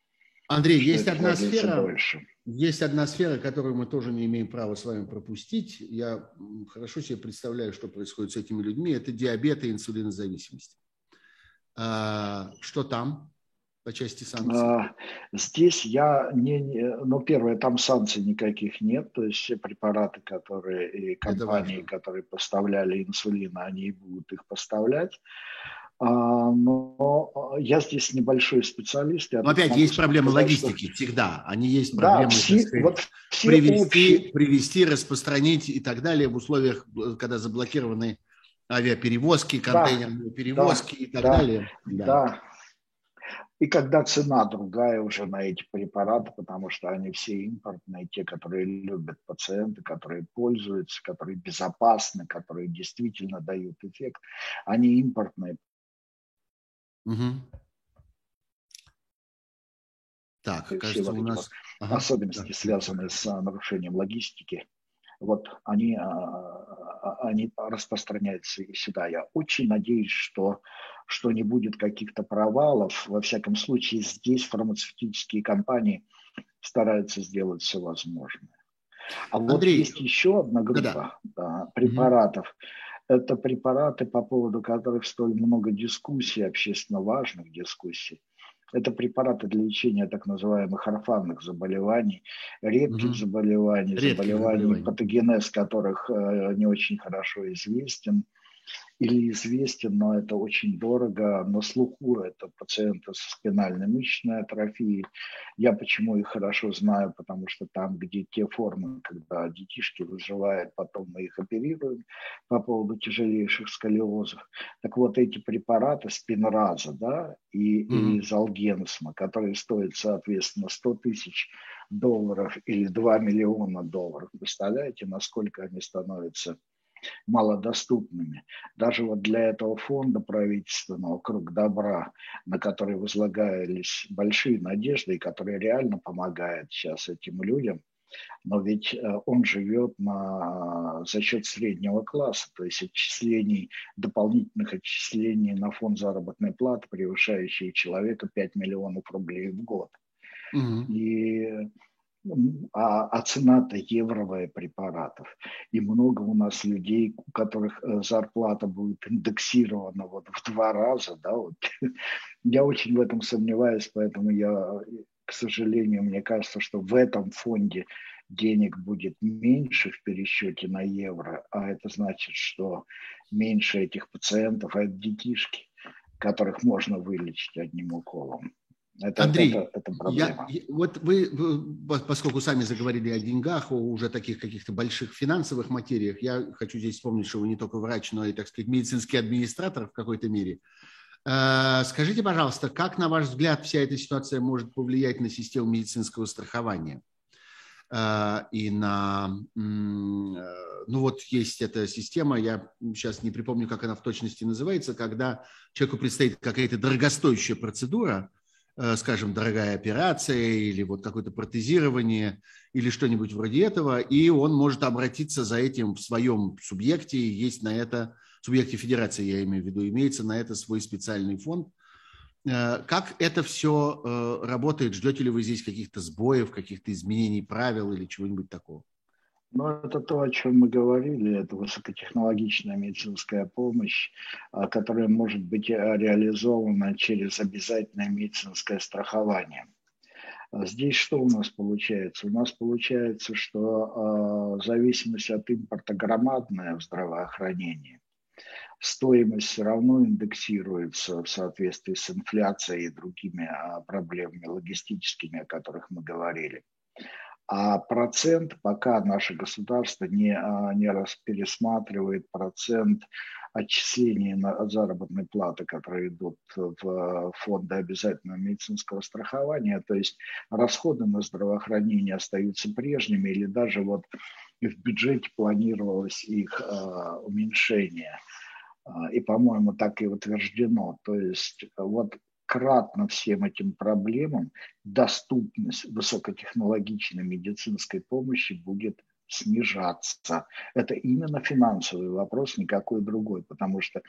Андрей, есть одна сфера, больше. есть одна сфера, которую мы тоже не имеем права с вами пропустить. Я хорошо себе представляю, что происходит с этими людьми. Это диабет и инсулинозависимость. А, что там по части санкций? А, здесь я не, ну первое, там санкций никаких нет, то есть все препараты, которые и компании, которые поставляли инсулин, они будут их поставлять. А, но я здесь небольшой специалист. Но опять есть проблемы сказать, логистики что... всегда. Они есть проблемы да, все, сказать, вот все привести, общие... привести, распространить и так далее в условиях, когда заблокированы авиаперевозки, контейнерные да, перевозки да, и так да, далее. Да. да. И когда цена другая уже на эти препараты, потому что они все импортные, те, которые любят пациенты, которые пользуются, которые безопасны, которые действительно дают эффект, они импортные, Угу. Так, кажется, у нас... Ага, особенности, да. связанные с а, нарушением логистики, вот они, а, а, они распространяются и сюда. Я очень надеюсь, что, что не будет каких-то провалов. Во всяком случае, здесь фармацевтические компании стараются сделать все возможное. А Андрей, вот есть еще одна группа да, да. препаратов. Угу это препараты, по поводу которых столь много дискуссий, общественно важных дискуссий. Это препараты для лечения так называемых орфанных заболеваний, редких угу. заболеваний, редких заболеваний, заболеваний, патогенез которых э, не очень хорошо известен или известен, но это очень дорого. На слуху это пациенты с спинальной мышечной атрофией. Я почему их хорошо знаю, потому что там, где те формы, когда детишки выживают, потом мы их оперируем по поводу тяжелейших сколиозов. Так вот, эти препараты спинраза да, и, mm-hmm. и залгенсма, которые стоят, соответственно, 100 тысяч долларов или 2 миллиона долларов. Представляете, насколько они становятся малодоступными. Даже вот для этого фонда правительственного «Круг добра», на который возлагались большие надежды и который реально помогает сейчас этим людям, но ведь э, он живет на, за счет среднего класса, то есть отчислений, дополнительных отчислений на фонд заработной платы, превышающие человека 5 миллионов рублей в год. Угу. И а, а цена-то евровая препаратов. И много у нас людей, у которых э, зарплата будет индексирована вот в два раза. Да, вот. Я очень в этом сомневаюсь, поэтому я, к сожалению, мне кажется, что в этом фонде денег будет меньше в пересчете на евро, а это значит, что меньше этих пациентов, а это детишки, которых можно вылечить одним уколом. Это, Андрей, это, это проблема. Я, вот вы, поскольку сами заговорили о деньгах, о уже таких каких-то больших финансовых материях, я хочу здесь вспомнить, что вы не только врач, но и, так сказать, медицинский администратор в какой-то мере. Э, скажите, пожалуйста, как, на ваш взгляд, вся эта ситуация может повлиять на систему медицинского страхования? Э, и на, э, ну вот есть эта система, я сейчас не припомню, как она в точности называется, когда человеку предстоит какая-то дорогостоящая процедура, скажем, дорогая операция или вот какое-то протезирование или что-нибудь вроде этого, и он может обратиться за этим в своем субъекте, есть на это, субъекте федерации, я имею в виду, имеется на это свой специальный фонд. Э, как это все э, работает? Ждете ли вы здесь каких-то сбоев, каких-то изменений правил или чего-нибудь такого? Ну, это то, о чем мы говорили, это высокотехнологичная медицинская помощь, а, которая может быть э, реализована через обязательное медицинское страхование. А здесь что у нас получается? У нас получается, что э, зависимость от импорта громадная в здравоохранении. Стоимость все равно индексируется в соответствии с инфляцией и другими проблемами логистическими, о которых мы говорили. А процент, пока наше государство не, а, не раз пересматривает процент отчислений на заработной платы, которые идут в фонды обязательного медицинского страхования, то есть расходы на здравоохранение остаются прежними или даже вот в бюджете планировалось их э, уменьшение. И, по-моему, так и утверждено. То есть вот кратно всем этим проблемам доступность высокотехнологичной медицинской помощи будет снижаться. Это именно финансовый вопрос, никакой другой, потому что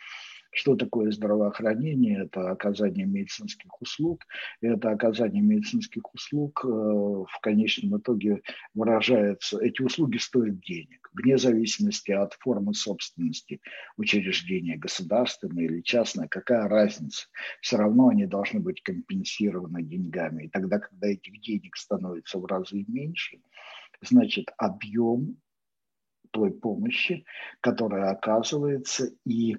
что такое здравоохранение? Это оказание медицинских услуг. И это оказание медицинских услуг э, в конечном итоге выражается, эти услуги стоят денег, вне зависимости от формы собственности учреждения, государственное или частное, какая разница? Все равно они должны быть компенсированы деньгами. И тогда, когда этих денег становится в разы меньше, значит, объем той помощи, которая оказывается, и э,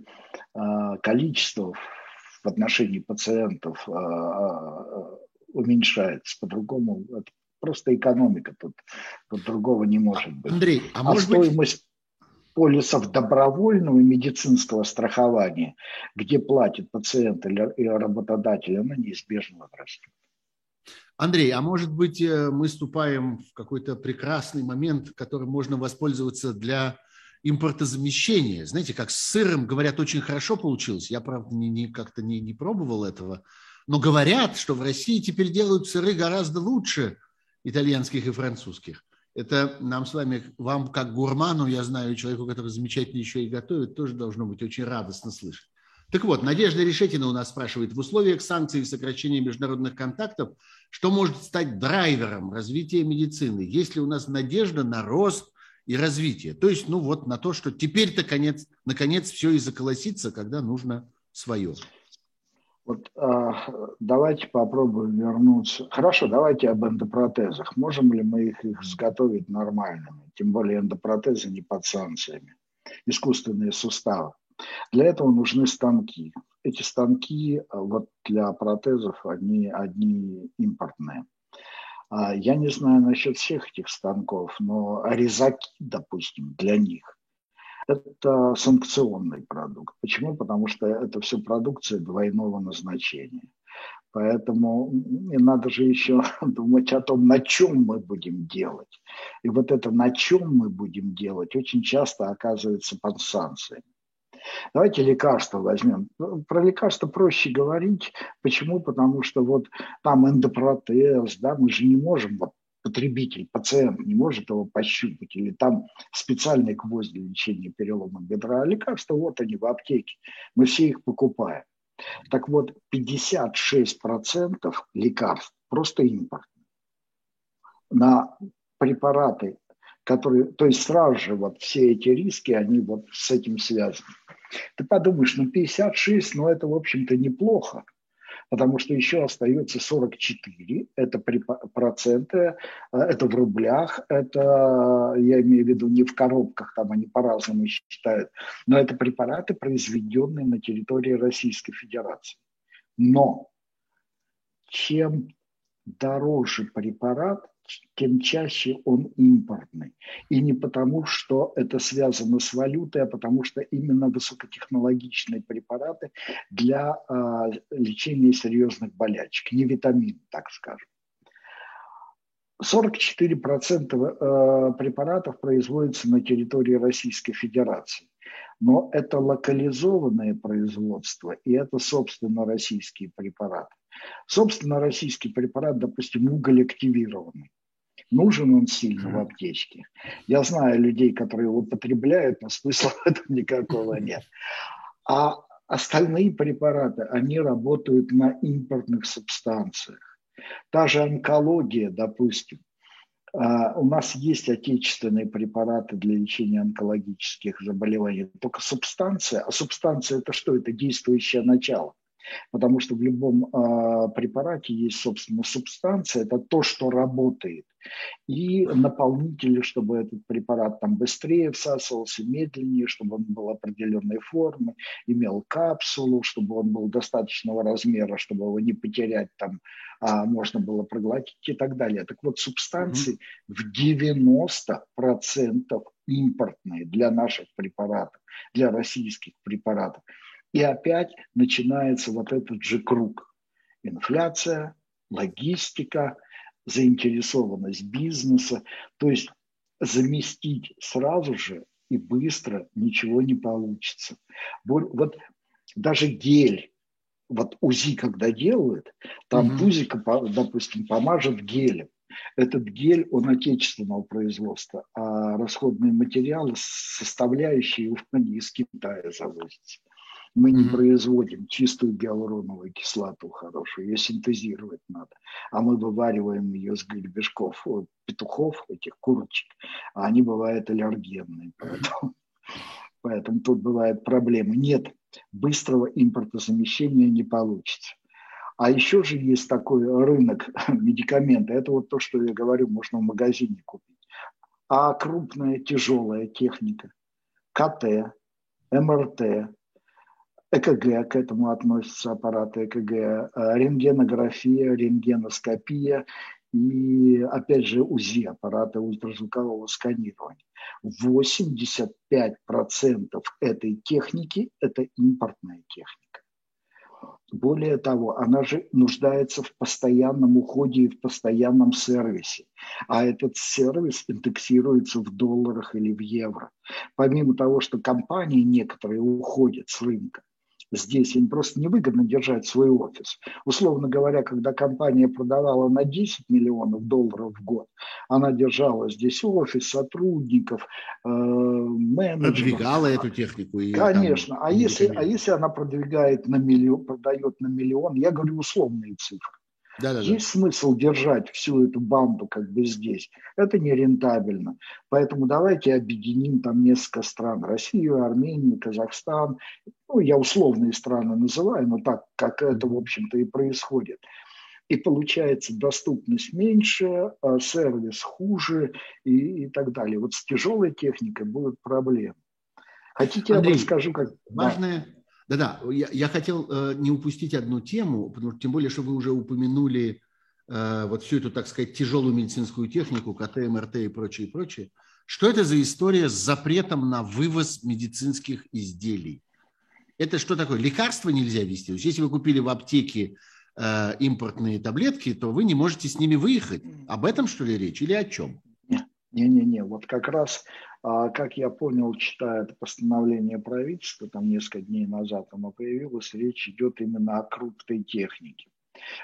количество в отношении пациентов э, э, уменьшается. По-другому это просто экономика, тут, тут другого не может быть. Андрей, а, а может стоимость быть... полисов добровольного медицинского страхования, где платит пациент или работодатель, она неизбежно возрастет. Андрей, а может быть э, мы вступаем в какой-то прекрасный момент, которым можно воспользоваться для импортозамещения? Знаете, как с сыром, говорят, очень хорошо получилось. Я, правда, не, не, как-то не, не пробовал этого. Но говорят, что в России теперь делают сыры гораздо лучше итальянских и французских. Это нам с вами, вам как гурману, я знаю, человеку, который замечательно еще и готовит, тоже должно быть очень радостно слышать. Так вот, Надежда Решетина у нас спрашивает, в условиях санкций и сокращения международных контактов, что может стать драйвером развития медицины? Есть ли у нас надежда на рост и развитие? То есть, ну вот на то, что теперь-то конец, наконец все и заколосится, когда нужно свое. Вот а, давайте попробуем вернуться. Хорошо, давайте об эндопротезах. Можем ли мы их изготовить нормальными? Тем более эндопротезы не под санкциями. Искусственные суставы. Для этого нужны станки. Эти станки а, вот для протезов, они одни импортные. А, я не знаю насчет всех этих станков, но резаки, допустим, для них это санкционный продукт. Почему? Потому что это все продукция двойного назначения. Поэтому не надо же еще думать о том, на чем мы будем делать. И вот это на чем мы будем делать очень часто оказывается под санкциями. Давайте лекарства возьмем. Про лекарства проще говорить. Почему? Потому что вот там эндопротез, да, мы же не можем вот потребитель, пациент не может его пощупать, или там специальный гвоздь для лечения перелома бедра, а лекарства вот они в аптеке, мы все их покупаем. Так вот, 56% лекарств просто импорт. На препараты, которые, то есть сразу же вот все эти риски, они вот с этим связаны. Ты подумаешь, ну 56, ну это, в общем-то, неплохо потому что еще остается 44, это проценты, э, это в рублях, это, я имею в виду, не в коробках, там они по-разному считают, но это препараты, произведенные на территории Российской Федерации. Но чем дороже препарат, тем чаще он импортный. И не потому, что это связано с валютой, а потому что именно высокотехнологичные препараты для э, лечения серьезных болячек, не витамин, так скажем. 44% э, препаратов производятся на территории Российской Федерации. Но это локализованное производство, и это, собственно, российские препараты. Собственно, российский препарат, допустим, уголь активированный. Нужен он сильно в аптечке. Я знаю людей, которые его потребляют, но смысла в этом никакого нет. А остальные препараты, они работают на импортных субстанциях. Та же онкология, допустим. А, у нас есть отечественные препараты для лечения онкологических заболеваний. Только субстанция, а субстанция это что? Это действующее начало. Потому что в любом э, препарате есть, собственно, субстанция, это то, что работает. И наполнители, чтобы этот препарат там быстрее всасывался, медленнее, чтобы он был определенной формы, имел капсулу, чтобы он был достаточного размера, чтобы его не потерять там, а можно было проглотить и так далее. Так вот, субстанции mm-hmm. в 90% импортные для наших препаратов, для российских препаратов. И опять начинается вот этот же круг. Инфляция, логистика, заинтересованность бизнеса. То есть заместить сразу же и быстро ничего не получится. Вот даже гель, вот УЗИ, когда делают, там mm-hmm. пузико, допустим, помажет гелем. Этот гель, он отечественного производства, а расходные материалы, составляющие, они из Китая завозятся. Мы не mm-hmm. производим чистую гиалуроновую кислоту хорошую, ее синтезировать надо. А мы вывариваем ее с гребешков, петухов, этих курочек, а они бывают аллергенные. Поэтому, поэтому тут бывают проблемы. Нет, быстрого импортозамещения не получится. А еще же есть такой рынок медикамента. Это вот то, что я говорю, можно в магазине купить. А крупная тяжелая техника, КТ, МРТ, ЭКГ, к этому относятся аппараты ЭКГ, э, рентгенография, рентгеноскопия и, опять же, УЗИ, аппараты ультразвукового сканирования. 85% этой техники – это импортная техника. Более того, она же нуждается в постоянном уходе и в постоянном сервисе. А этот сервис индексируется в долларах или в евро. Помимо того, что компании некоторые уходят с рынка, здесь. Им просто невыгодно держать свой офис. Условно говоря, когда компания продавала на 10 миллионов долларов в год, она держала здесь офис, сотрудников, э, менеджеров. Продвигала эту технику. И Конечно. Там, а, если, а если она продвигает на миллион, продает на миллион, я говорю условные цифры. Да, да, Есть да. смысл держать всю эту банду как бы здесь. Это нерентабельно. Поэтому давайте объединим там несколько стран. Россию, Армению, Казахстан. ну, я условные страны называю, но так, как это, в общем-то, и происходит. И получается доступность меньше, а сервис хуже и, и так далее. Вот с тяжелой техникой будут проблемы. Хотите, Андрей, я расскажу, как... Важное... Да-да, я, я хотел э, не упустить одну тему, потому что тем более, что вы уже упомянули э, вот всю эту, так сказать, тяжелую медицинскую технику, КТ, МРТ и прочее, и прочее. Что это за история с запретом на вывоз медицинских изделий? Это что такое? Лекарства нельзя вести? То есть если вы купили в аптеке э, импортные таблетки, то вы не можете с ними выехать. Об этом, что ли, речь или о чем? Не-не-не, вот как раз, а, как я понял, читая это постановление правительства, там несколько дней назад оно появилось, речь идет именно о крупной технике.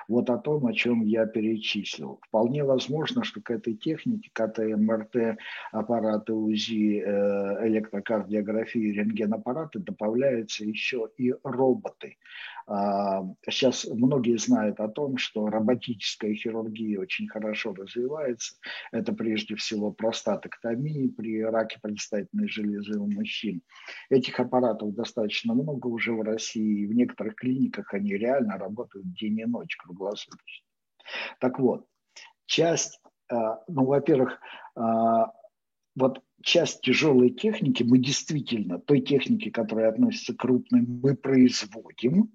Вот о том, о чем я перечислил. Вполне возможно, что к этой технике, КТ, МРТ, аппараты УЗИ, э, электрокардиографии, рентгенаппараты добавляются еще и роботы. А, сейчас многие знают о том, что роботическая хирургия очень хорошо развивается. Это прежде всего простатоктомия при раке предстательной железы у мужчин. Этих аппаратов достаточно много уже в России. В некоторых клиниках они реально работают день и ночь круглосуточно. Так вот, часть, а, ну, во-первых, а, вот часть тяжелой техники мы действительно, той техники, которая относится к крупным, мы производим,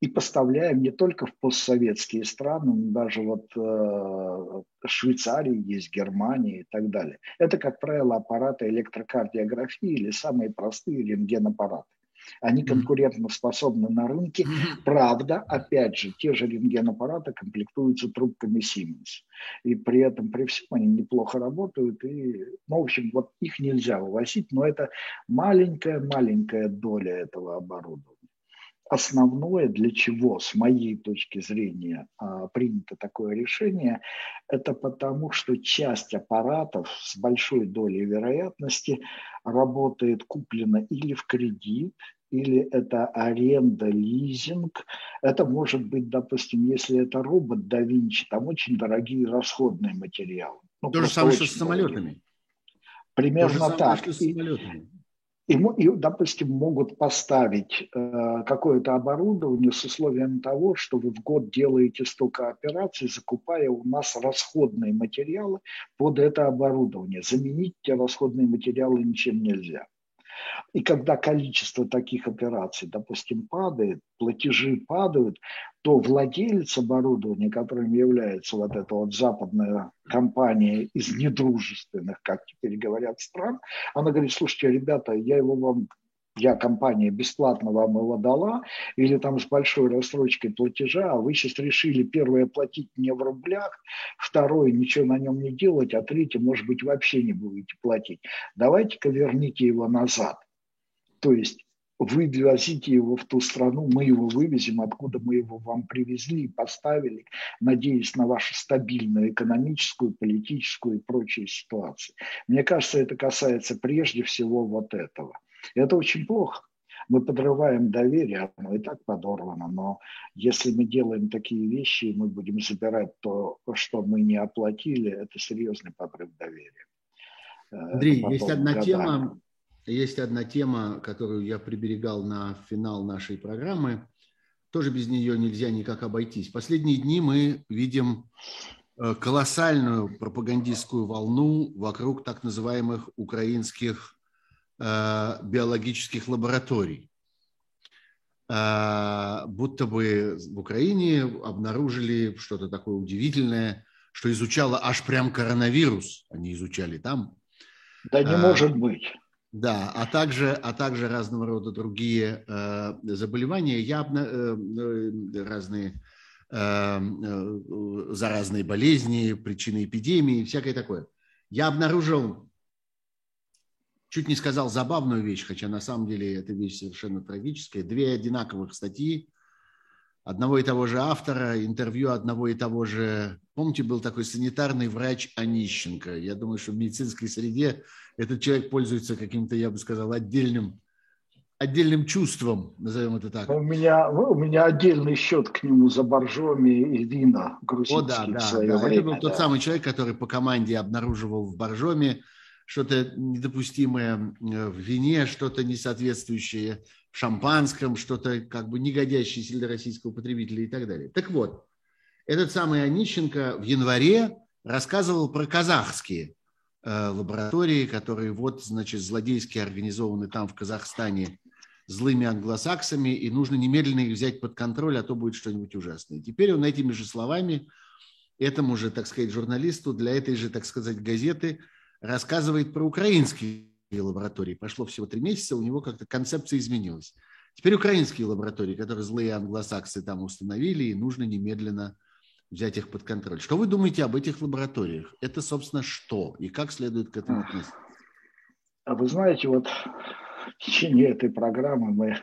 и поставляем не только в постсоветские страны, но даже вот э, Швейцарии есть, Германия и так далее. Это, как правило, аппараты электрокардиографии или самые простые рентгенаппараты. Они конкурентно способны на рынке. Правда, опять же, те же рентгенаппараты комплектуются трубками Siemens. И при этом, при всем, они неплохо работают. И, ну, в общем, вот их нельзя вывозить, но это маленькая-маленькая доля этого оборудования основное, для чего, с моей точки зрения, а, принято такое решение, это потому, что часть аппаратов с большой долей вероятности работает куплена или в кредит, или это аренда, лизинг. Это может быть, допустим, если это робот да Винчи, там очень дорогие расходные материалы. Ну, То же самое, что с самолетами. Примерно самое, так. Что с самолетами. И, и, допустим, могут поставить э, какое-то оборудование с условием того, что вы в год делаете столько операций, закупая у нас расходные материалы под это оборудование. Заменить те расходные материалы ничем нельзя. И когда количество таких операций, допустим, падает, платежи падают, то владелец оборудования, которым является вот эта вот западная компания из недружественных, как теперь говорят, стран, она говорит, слушайте, ребята, я его вам я компания бесплатно вам его дала, или там с большой рассрочкой платежа, а вы сейчас решили первое платить не в рублях, второе ничего на нем не делать, а третье, может быть, вообще не будете платить. Давайте-ка верните его назад. То есть вы везите его в ту страну, мы его вывезем, откуда мы его вам привезли и поставили, надеясь на вашу стабильную экономическую, политическую и прочие ситуации. Мне кажется, это касается прежде всего вот этого – это очень плохо. Мы подрываем доверие, оно и так подорвано, но если мы делаем такие вещи, и мы будем забирать то, что мы не оплатили, это серьезный подрыв доверия. Э, Андрей, есть одна годами. тема, есть одна тема, которую я приберегал на финал нашей программы. Тоже без нее нельзя никак обойтись. Последние дни мы видим э, колоссальную пропагандистскую волну вокруг так называемых украинских биологических лабораторий. Э, будто бы в Украине обнаружили что-то такое удивительное, что изучало аж прям коронавирус, они изучали там. Да не а, может быть. Да, а также, а также разного рода другие э, заболевания, явно э, разные э, заразные болезни, причины эпидемии, всякое такое. Я обнаружил чуть не сказал забавную вещь, хотя на самом деле эта вещь совершенно трагическая. Две одинаковых статьи одного и того же автора, интервью одного и того же... Помните, был такой санитарный врач Онищенко. Я думаю, что в медицинской среде этот человек пользуется каким-то, я бы сказал, отдельным отдельным чувством, назовем это так. У меня, у меня отдельный счет к нему за боржоми и вина грузинские О, да, да, да. Время, это был да. тот самый человек, который по команде обнаруживал в боржоме что-то недопустимое э, в вине, что-то несоответствующее шампанском, что-то как бы не годящееся для российского потребителя и так далее. Так вот, этот самый Онищенко в январе рассказывал про казахские э, лаборатории, которые вот, значит, злодейски организованы там в Казахстане злыми англосаксами, и нужно немедленно их взять под контроль, а то будет что-нибудь ужасное. Теперь он этими же словами этому же, так сказать, журналисту для этой же, так сказать, газеты рассказывает про украинские лаборатории. Прошло всего три месяца, у него как-то концепция изменилась. Теперь украинские лаборатории, которые злые англосаксы там установили, и нужно немедленно взять их под контроль. Что вы думаете об этих лабораториях? Это, собственно, что? И как следует к этому относиться? А вы знаете, вот в течение этой программы мы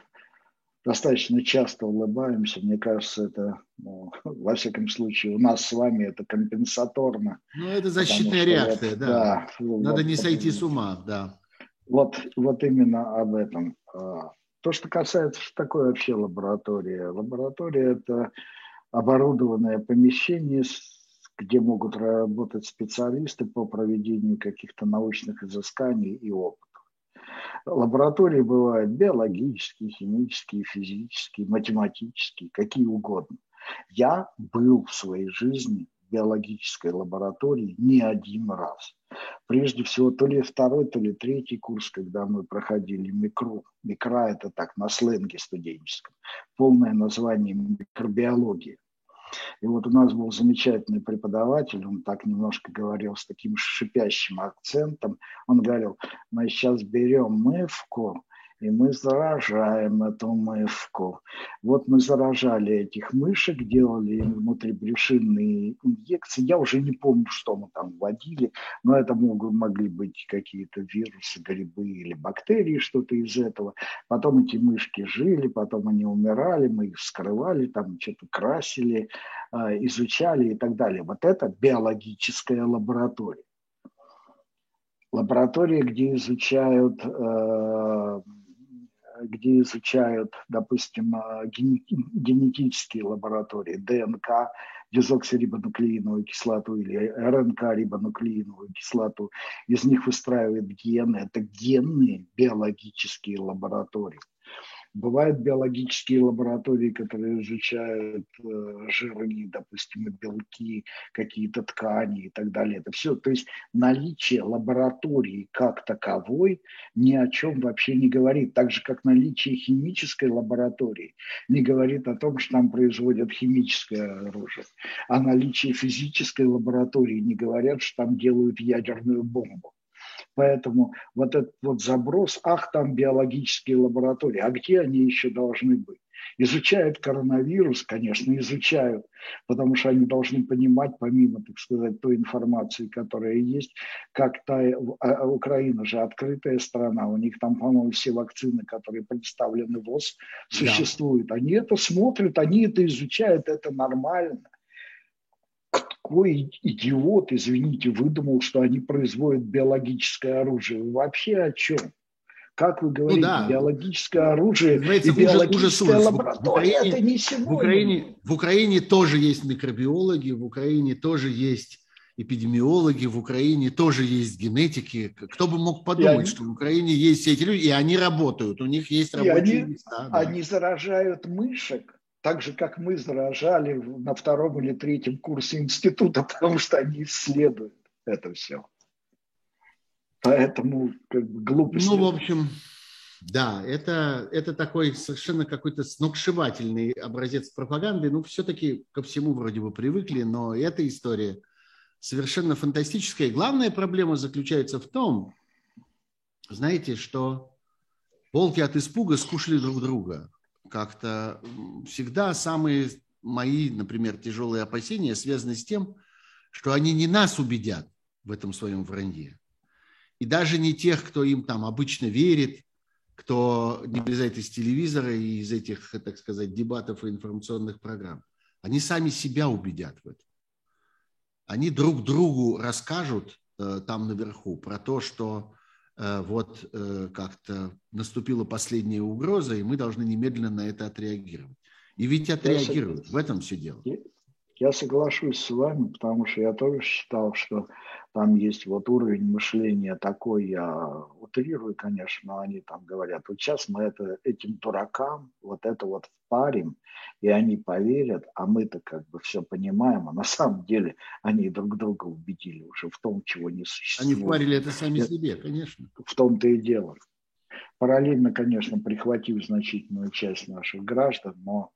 достаточно часто улыбаемся. Мне кажется, это, ну, во всяком случае, у нас с вами это компенсаторно. Ну, это защитная реакция, вот, да. да. Надо вот, не сойти с ума, да. Вот, вот именно об этом. А, то, что касается, что такое вообще лаборатория. Лаборатория – это оборудованное помещение, где могут работать специалисты по проведению каких-то научных изысканий и опытов. Лаборатории бывают биологические, химические, физические, математические, какие угодно. Я был в своей жизни в биологической лаборатории не один раз. Прежде всего, то ли второй, то ли третий курс, когда мы проходили микро. Микро – это так, на сленге студенческом. Полное название микробиология. И вот у нас был замечательный преподаватель, он так немножко говорил с таким шипящим акцентом. Он говорил, мы сейчас берем мывку, и мы заражаем эту мышку. Вот мы заражали этих мышек, делали им внутрибрюшинные инъекции. Я уже не помню, что мы там вводили, но это могли, могли быть какие-то вирусы, грибы или бактерии, что-то из этого. Потом эти мышки жили, потом они умирали, мы их вскрывали, там что-то красили, а, изучали и так далее. Вот это биологическая лаборатория лаборатория, где изучают э, где изучают, допустим, а, генетические лаборатории, ДНК, дезоксирибонуклеиновую кислоту или РНК-рибонуклеиновую кислоту, из них выстраивают гены. Это генные биологические лаборатории. Бывают биологические лаборатории, которые изучают э, жиры, допустим, белки, какие-то ткани и так далее. Это все. То есть наличие лаборатории как таковой ни о чем вообще не говорит. Так же, как наличие химической лаборатории не говорит о том, что там производят химическое оружие. А наличие физической лаборатории не говорят, что там делают ядерную бомбу. Поэтому вот этот вот заброс, ах, там биологические лаборатории, а где они еще должны быть? Изучают коронавирус, конечно, изучают, потому что они должны понимать, помимо, так сказать, той информации, которая есть, как та а, а Украина же открытая страна, у них там, по-моему, все вакцины, которые представлены ВОЗ, существуют. Да. Они это смотрят, они это изучают, это нормально какой идиот, извините, выдумал, что они производят биологическое оружие? вообще о чем? Как вы говорите, ну, да. биологическое оружие Знаете, и биологическая ужас, лаборатория – это не сегодня. В Украине, в Украине тоже есть микробиологи, в Украине тоже есть эпидемиологи, в Украине тоже есть генетики. Кто бы мог подумать, они, что в Украине есть все эти люди, и они работают, у них есть рабочие они, места. Да. Они заражают мышек так же, как мы заражали на втором или третьем курсе института, потому что они исследуют это все. Поэтому как бы глупость. Ну, в общем, да, это, это такой совершенно какой-то сногсшибательный образец пропаганды. Ну, все-таки ко всему вроде бы привыкли, но эта история совершенно фантастическая. И главная проблема заключается в том, знаете, что волки от испуга скушали друг друга как-то всегда самые мои, например, тяжелые опасения связаны с тем, что они не нас убедят в этом своем вранье. И даже не тех, кто им там обычно верит, кто не вылезает из телевизора и из этих, так сказать, дебатов и информационных программ. Они сами себя убедят в этом. Они друг другу расскажут э, там наверху про то, что вот э, как-то наступила последняя угроза, и мы должны немедленно на это отреагировать. И ведь отреагируют. В этом все дело. Я соглашусь с вами, потому что я тоже считал, что там есть вот уровень мышления такой, я утрирую, конечно, но они там говорят, вот сейчас мы это, этим дуракам вот это вот впарим, и они поверят, а мы-то как бы все понимаем, а на самом деле они друг друга убедили уже в том, чего не существует. Они впарили это сами себе, конечно. В том-то и дело. Параллельно, конечно, прихватив значительную часть наших граждан, но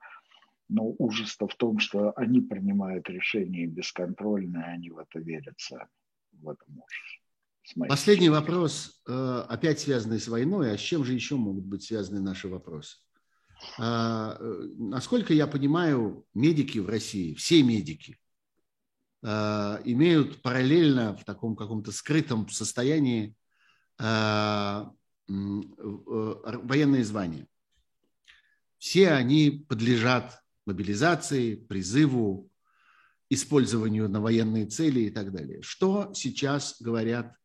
но ужас-то в том, что они принимают решения бесконтрольно, и они в это верят сами. В этом ужас. Последний вопрос, э, опять связанный с войной. А с чем же еще могут быть связаны наши вопросы? А, э, насколько я понимаю, медики в России, все медики, э, имеют параллельно в таком каком-то скрытом состоянии военные звания. Все они подлежат мобилизации, призыву, использованию на военные цели и так далее. Что сейчас говорят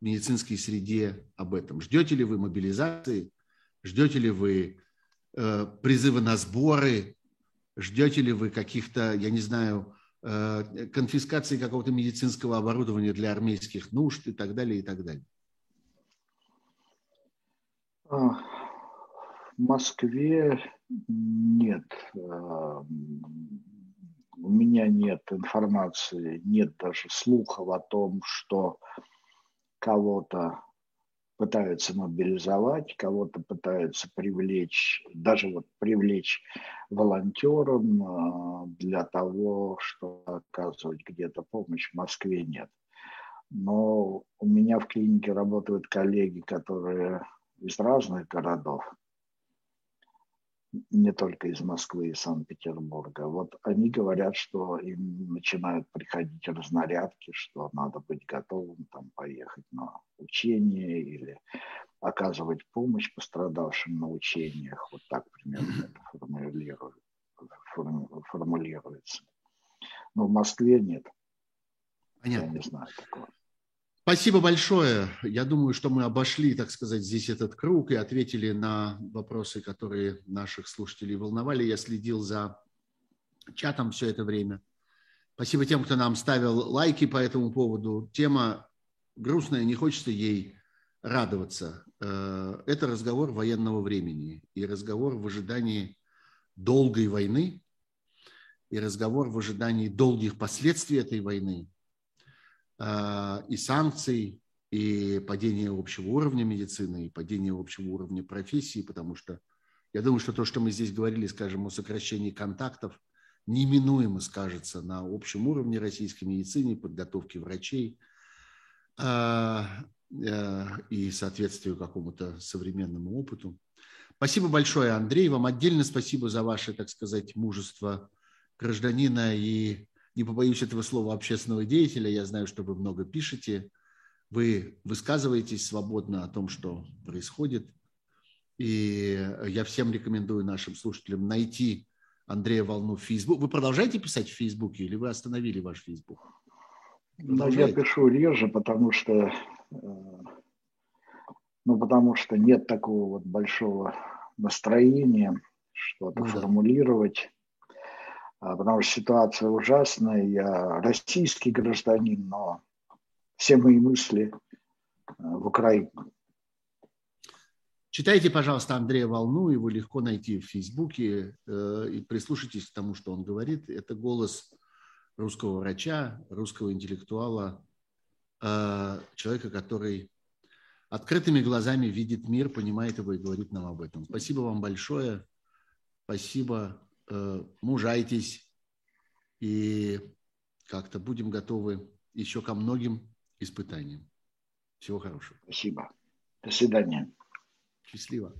в медицинской среде об этом? Ждете ли вы мобилизации? Ждете ли вы э, призыва на сборы? Ждете ли вы каких-то, я не знаю, э, конфискации какого-то медицинского оборудования для армейских нужд и так далее, и так далее? В Москве нет. Э, у меня нет информации, нет даже слухов о том, что кого-то пытаются мобилизовать, кого-то пытаются привлечь, даже вот привлечь волонтером э, для того, чтобы оказывать где-то помощь в Москве нет. Но у меня в клинике работают коллеги, которые из разных городов, не только из Москвы и Санкт-Петербурга. Вот они говорят, что им начинают приходить разнарядки, что надо быть готовым там поехать на учение или оказывать помощь пострадавшим на учениях. Вот так примерно это формулирует, формулируется. Но в Москве нет. Понятно. Я не знаю такого. Спасибо большое. Я думаю, что мы обошли, так сказать, здесь этот круг и ответили на вопросы, которые наших слушателей волновали. Я следил за чатом все это время. Спасибо тем, кто нам ставил лайки по этому поводу. Тема грустная, не хочется ей радоваться. Э, это разговор военного времени и разговор в ожидании долгой войны и разговор в ожидании долгих последствий этой войны – и санкций, и падение общего уровня медицины, и падение общего уровня профессии, потому что я думаю, что то, что мы здесь говорили, скажем, о сокращении контактов, неминуемо скажется на общем уровне российской медицины, подготовки врачей а, а, и соответствию какому-то современному опыту. Спасибо большое, Андрей. Вам отдельно спасибо за ваше, так сказать, мужество гражданина и не побоюсь этого слова, общественного деятеля. Я знаю, что вы много пишете, вы высказываетесь свободно о том, что происходит. И я всем рекомендую нашим слушателям найти Андрея Волну в Facebook. Вы продолжаете писать в Фейсбуке или вы остановили ваш Фейсбук? Ну, я пишу реже, потому что, э, ну, потому что нет такого вот большого настроения что-то ну, формулировать. А, потому что ситуация ужасная. Я российский гражданин, но все мои мысли а, в Украине. Читайте, пожалуйста, Андрея Волну, его легко найти в Фейсбуке э, и прислушайтесь к тому, что он говорит. Это голос русского врача, русского интеллектуала, э, человека, который открытыми глазами видит мир, понимает его и говорит нам об этом. Спасибо вам большое. Спасибо Э, мужайтесь и как-то будем готовы еще ко многим испытаниям. Всего хорошего. Спасибо. До свидания. Счастливо.